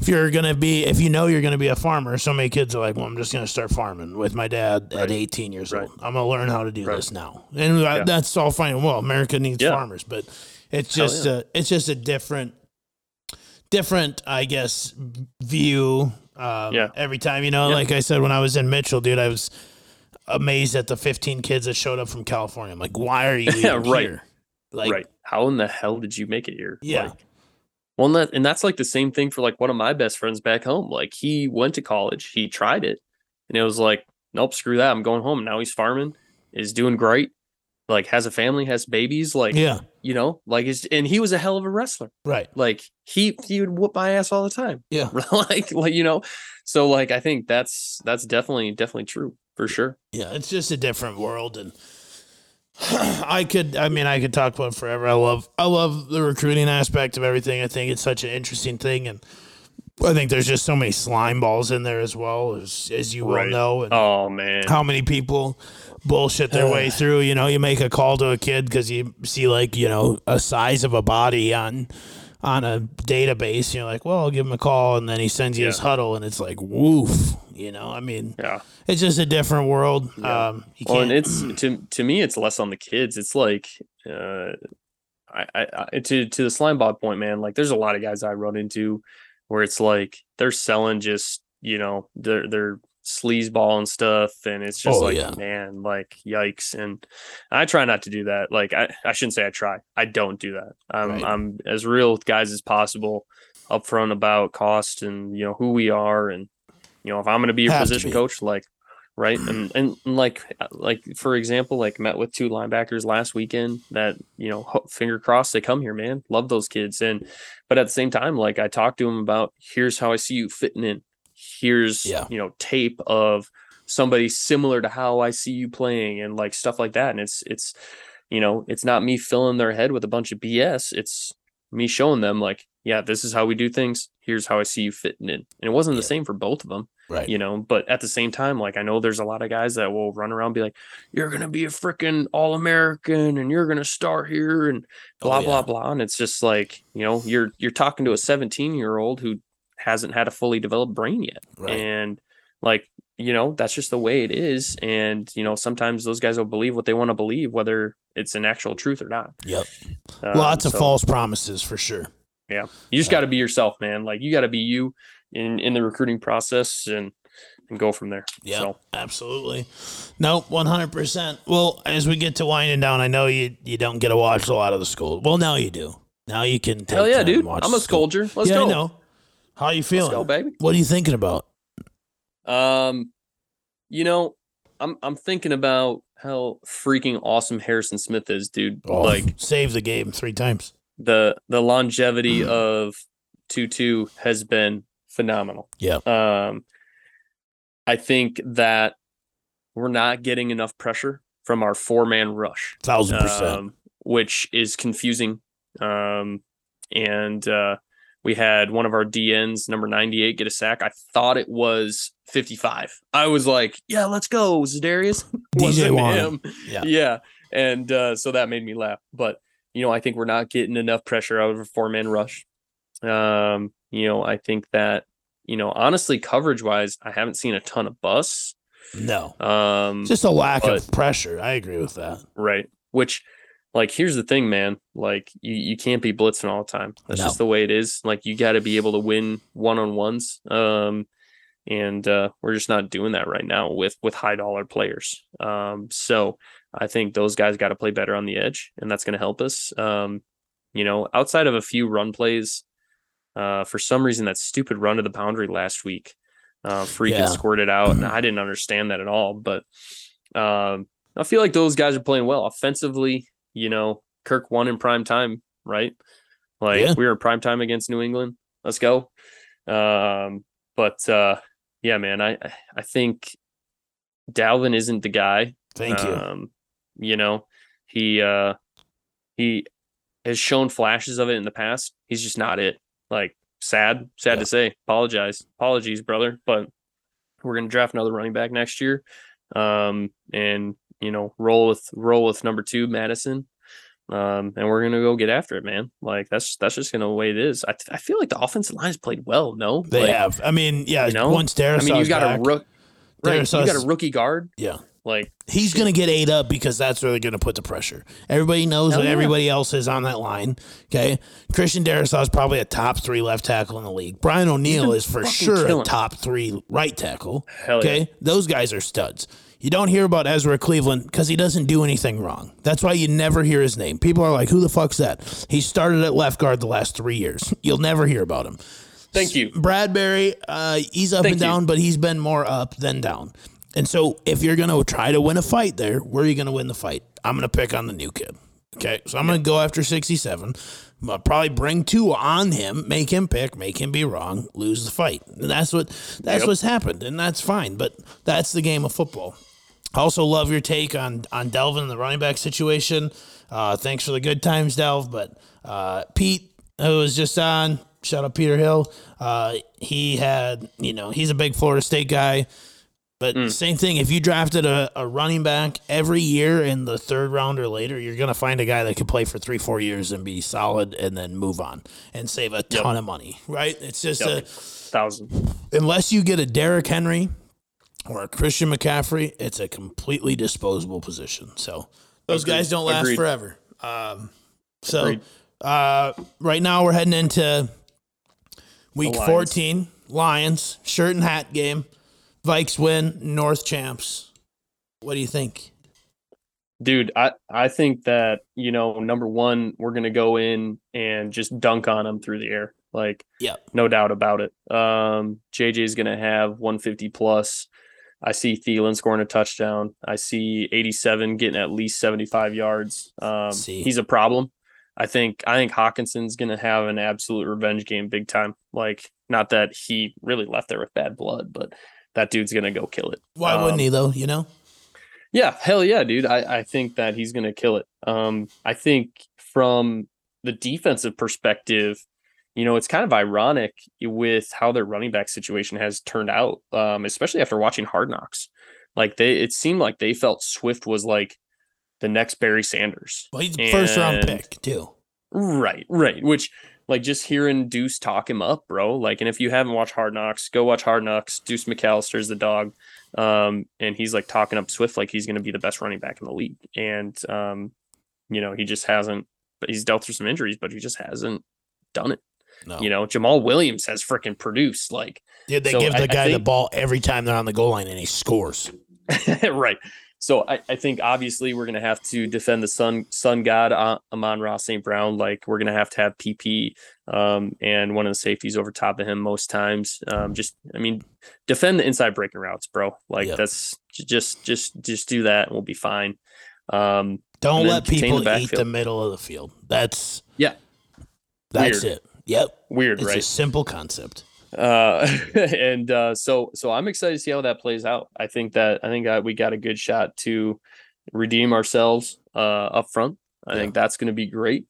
if you're gonna be if you know you're gonna be a farmer, so many kids are like, Well, I'm just gonna start farming with my dad at 18 years Right. old. I'm gonna learn how to do Right. this now. And Yeah. that's all fine well. America needs Yeah. farmers, but it's just yeah. a it's just a different different, I guess, view. Um, Yeah. Every time, you know, like I said, when I was in Mitchell, dude, I was amazed at the 15 kids that showed up from California. I'm like, why are you right. here? Like, right. How in the hell did you make it here? Yeah. Like, well, and, that, and that's like the same thing for like one of my best friends back home. Like he went to college, he tried it, and it was like, nope, screw that. I'm going home. Now he's farming, is doing great, like has a family, has babies, like yeah, you know, like is and he was a hell of a wrestler. right. Like he he would whoop my ass all the time. Yeah. like like you know, so like I think that's that's definitely definitely true for sure. Yeah, it's just a different world, and I could, I mean, I could talk about it forever. I love, I love the recruiting aspect of everything. I think it's such an interesting thing, and I think there's just so many slime balls in there as well, as as you Right. will know, and Oh man. how many people bullshit their way through. You know, you make a call to a kid because you see like you know a size of a body on on a database. You're like, well, I'll give him a call, and then he sends you his huddle, and it's like, woof. You know, I mean, Yeah. it's just a different world. Yeah. Um, Well, and it's to to me, it's less on the kids. It's like, uh, I, I, I to to the slime ball point, man. Like, there's a lot of guys I run into where it's like they're selling just you know their their sleazeball and stuff, and it's just Oh, like, yeah. man, like yikes. And I try not to do that. Like, I I shouldn't say I try. I don't do that. I'm Right. I'm as real with guys as possible, upfront about cost and you know who we are, and you know if I'm going to be your Have position be. coach, like right and, and like like for example like met with two linebackers last weekend that you know finger crossed they come here man love those kids and but at the same time like i talked to them about here's how i see you fitting in here's Yeah. you know tape of somebody similar to how i see you playing and like stuff like that and it's it's you know it's not me filling their head with a bunch of bs it's me showing them like yeah this is how we do things here's how i see you fitting in and it wasn't Yeah. the same for both of them right. you know but at the same time like i know there's a lot of guys that will run around and be like you're gonna be a freaking all-american and you're gonna start here and oh, blah Oh, blah blah and it's just like you know you're you're talking to a 17 year old who hasn't had a fully developed brain yet Right. and like you know that's just the way it is and you know sometimes those guys will believe what they want to believe whether it's an actual truth or not Yep. Um, Lots of so- false promises for sure. yeah you just got to be yourself man like you got to be you in in the recruiting process and and go from there Yeah, so absolutely. Nope, one hundred percent. Well, as we get to winding down, I know you you don't get to watch a lot of the school. Well, now you do. Now you can. Take Hell yeah, dude. watch I'm the a school. scolger. Let's yeah, go. I know. How you feeling? Let's go, baby. What are you thinking about? Um, you know, I'm I'm thinking about how freaking awesome Harrison Smith is, dude. Oh, Like save the game three times. the the longevity Mm. of Tutu has been phenomenal. Yeah. Um, I think that we're not getting enough pressure from our four man rush. Thousand percent. um, which is confusing. Um, and uh, we had one of our DNs, number 98, get a sack. I thought it was 55. I was like, yeah, let's go, Za'Darius. DJ Wan. him. Yeah. Yeah. And uh, so that made me laugh. But, you know, I think we're not getting enough pressure out of a four man rush. Um, you know, I think that, you know, honestly, coverage wise, I haven't seen a ton of busts. No, Um, just a lack of pressure. I agree with that. Right. Which, like, here's the thing, man. Like, you, you can't be blitzing all the time. That's No. just the way it is. Like, you got to be able to win one on ones. Um, and uh, we're just not doing that right now with with high dollar players. Um, so I think those guys got to play better on the edge, and that's going to help us. Um, you know, outside of a few run plays, uh, for some reason that stupid run to the boundary last week, uh, freaking Yeah. squirted out, and I didn't understand that at all. But um, I feel like those guys are playing well offensively. You know, Kirk won in prime time, right? Like Yeah. we were in prime time against New England. Let's go. Um, but uh, yeah, man, I I- think Dalvin isn't the guy. Thank you. Um, you know, he uh he has shown flashes of it in the past. He's just not it. Like sad, sad Yeah. to say. Apologize. Apologies, brother. But we're gonna draft another running back next year. um, and you know roll with roll with number two Mattison, um, and we're gonna go get after it, man. Like that's that's just gonna the way it is. I, I feel like the offensive line has played well. No, They Like, have. I mean, yeah. you know? once Darrisaw's I mean, you got back, a rook, right? You got a rookie guard. yeah. Like He's going to get ate up because that's where they're going to put the pressure. Everybody knows Hell what yeah. everybody else is on that line. Okay. Christian Darrisaw is probably a top three left tackle in the league. Brian O'Neill is for sure a top three right tackle. hell yeah. Okay. Those guys are studs. You don't hear about Ezra Cleveland because he doesn't do anything wrong. That's why you never hear his name. People are like, who the fuck's that? He started at left guard the last three years. You'll never hear about him. Thank you. Bradbury, uh, he's up Thank and you. down, but he's been more up than down. And so, if you're going to try to win a fight there, where are you going to win the fight? I'm going to pick on the new kid. Okay. So, I'm going to go after 67. I'll probably bring two on him, make him pick, make him be wrong, lose the fight. And that's what that's Yep. what's happened, and that's fine. But that's the game of football. I also love your take on on Dalvin and the running back situation. Uh, thanks for the good times, Delv. But uh, Pete, who was just on, shout out Peter Hill. Uh, he had, you know, he's a big Florida State guy. But same thing, if you drafted a, a running back every year in the third round or later, you're going to find a guy that could play for three, four years and be solid and then move on and save a ton of money, right? It's just Yep. a, Thousand. unless you get a Derrick Henry or a Christian McCaffrey, it's a completely disposable position. So those Agreed. guys don't last Agreed. forever. Um, so uh, right now we're heading into week Lions. 14. Lions shirt and hat game. Vikes win. North champs. What do you think? Dude, I, I think that, you know, number one, we're gonna go in and just dunk on them through the air. Like Yep. no doubt about it. Um JJ is gonna have 150 plus. I see Thielen scoring a touchdown. I see 87 getting at least 75 yards. Um he's a problem. I think I think Hockenson's gonna have an absolute revenge game big time. Like not that he really left there with bad blood, but that dude's gonna go kill it. Why Um, wouldn't he though? You know, yeah, hell yeah, dude. I, I think that he's gonna kill it. Um, I think from the defensive perspective, you know, it's kind of ironic with how their running back situation has turned out, um, especially after watching Hard Knocks. Like they, it seemed like they felt Swift was like the next Barry Sanders. well, he's a first round pick too. Right, right. Which like just hearing Deuce talk him up, bro. Like, and if you haven't watched Hard Knocks, go watch Hard Knocks. Deuce McAllister's the dog. Um, and he's like talking up Swift like he's gonna be the best running back in the league. And um, you know, he just hasn't but he's dealt through some injuries, but he just hasn't done it. No, You know, Jamaal Williams has freaking produced like Dude, they so give the I guy the think- ball every time they're on the goal line and he scores. right. So I, I think obviously we're gonna have to defend the sun sun god uh, Amon-Ra St. Brown. Like we're gonna have to have PP um, and one of the safeties over top of him most times. Um, just I mean, defend the inside breaking routes, bro. Like Yep. that's just just just do that and we'll be fine. Um, Don't let contain the people eat the middle of the field. That's Yeah. That's Weird. it. Yep. weird, It's right? a simple concept. uh and uh so so i'm excited to see how that plays out i think that i think that we got a good shot to redeem ourselves uh up front i Yeah. think that's going to be great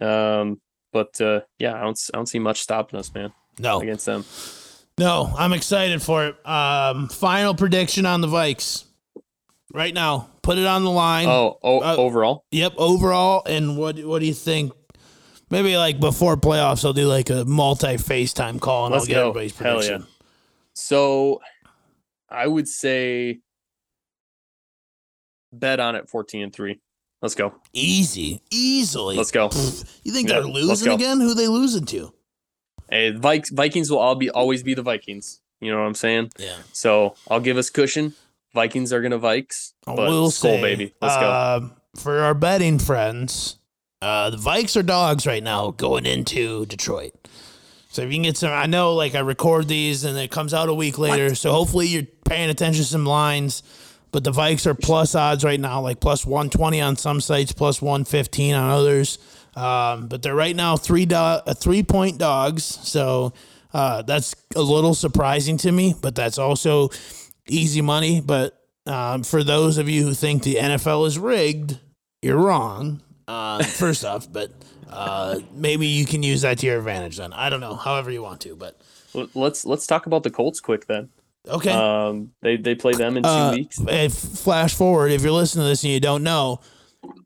um but uh yeah i don't i don't see much stopping us man No, against them no, I'm excited for it. Um, final prediction on the Vikes right now. Put it on the line. oh, oh uh, overall Yep. Overall, and what what do you think? Maybe like before playoffs, I'll do like a multi FaceTime call and Let's I'll get go. everybody's Hell yeah. prediction. so i would say bet on it 14 and 3 let's go Easy, easily. let's go You think Yeah, they're losing again? Who they losing to? hey Vikes, vikings will all be always be the vikings you know what i'm saying Yeah. So I'll give us cushion. Vikings are gonna Vikes. But say, baby. Let's go. uh, For our betting friends, uh, the Vikes are dogs right now going into Detroit. So if you can get some, I know like I record these and it comes out a week later. So hopefully you're paying attention to some lines. But the Vikes are plus odds right now, like plus 120 on some sites, plus 115 on others. Um, but they're right now three do- uh, three point dogs. So uh, that's a little surprising to me, but that's also easy money. But um, for those of you who think the NFL is rigged, you're wrong. Uh, first off, but uh, maybe you can use that to your advantage. Then I don't know, however you want to, but L- Let's let's talk about the Colts quick then. Okay. Um, they they play them in two Uh, weeks. if flash forward, if you're listening to this and you don't know,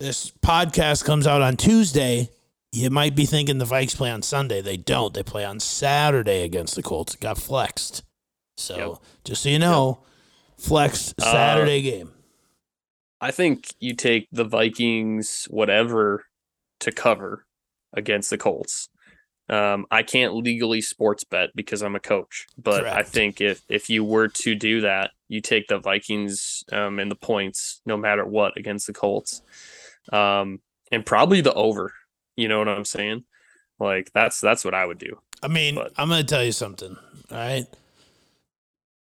this podcast comes out on Tuesday. You might be thinking the Vikes play on Sunday. They don't. They play on Saturday against the Colts. It got flexed. So Yep. just so you know, flexed Uh, Saturday game. I think you take the Vikings whatever to cover against the Colts. Um, I can't legally sports bet because I'm a coach, but I think if if you were to do that, you take the Vikings um, and the points no matter what against the Colts, um, and probably the over. You know what I'm saying? Like that's that's what I would do. I mean, but- I'm going to tell you something. All right.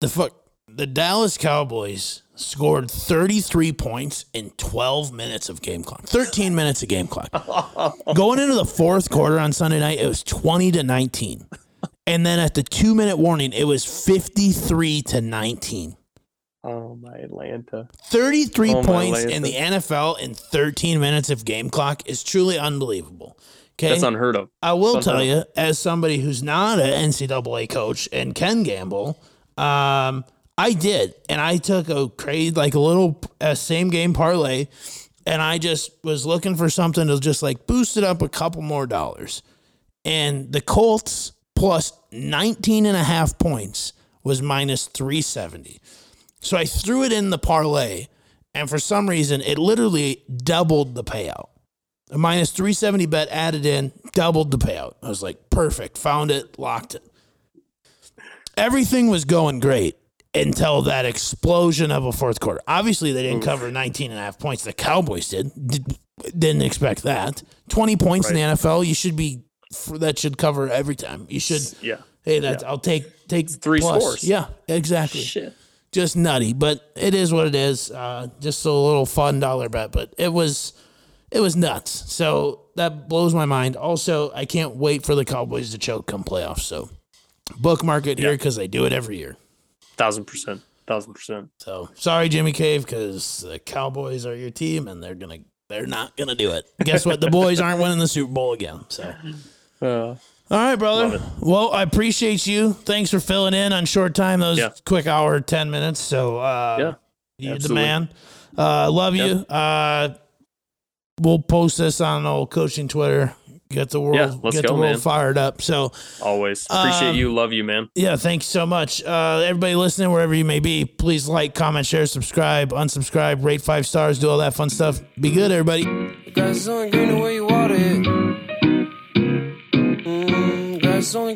The fuck, the Dallas Cowboys scored 33 points in 12 minutes of game clock. 13 minutes of game clock. Going into the fourth quarter on Sunday night, it was 20 to 19. And then at the two minute warning, it was 53 to 19. Oh my Atlanta! 33 Oh, points Lanta. in the NFL in 13 minutes of game clock is truly unbelievable. Okay. That's unheard of. I will tell you, as somebody who's not an NCAA coach and can gamble, um, I did, and I took a crazy, like a little same game parlay, and I just was looking for something to just like boost it up a couple more dollars. And the Colts plus 19 and a half points was minus 370. So I threw it in the parlay, and for some reason, it literally doubled the payout. A minus 370 bet added in, doubled the payout. I was like, perfect. Found it, locked it. Everything was going great until that explosion of a fourth quarter. Obviously, they didn't cover 19 and a half points. The Cowboys did. did didn't expect that. 20 points in the NFL, you should be, that should cover every time. You should, Yeah. hey, that's, I'll take, take three plus. scores. Yeah, exactly Shit. just nutty, but it is what it is. Uh, just a little fun dollar bet, but it was it was nuts. So that blows my mind. Also, I can't wait for the Cowboys to choke come playoffs. So bookmark it here because they do it every year. Thousand percent. Thousand percent. So sorry, Jimmy Cave, because the Cowboys are your team and they're gonna they're not gonna do it. Guess what? The boys aren't winning the Super Bowl again. So. Uh, All right, brother. Well, I appreciate you. Thanks for filling in on short time. Those Yeah. quick hour, ten minutes. So, uh, Yeah, you're the man. Uh, love you. Uh, we'll post this on old coaching Twitter. Get the world, Yeah, let's get the world man. fired up. So, always appreciate Um, you. Love you, man. yeah, thanks so much. Uh, everybody listening, wherever you may be, please like, comment, share, subscribe, unsubscribe, rate five stars, do all that fun stuff. Be good, everybody. Grass is only green the way you water it. Mm, grass is only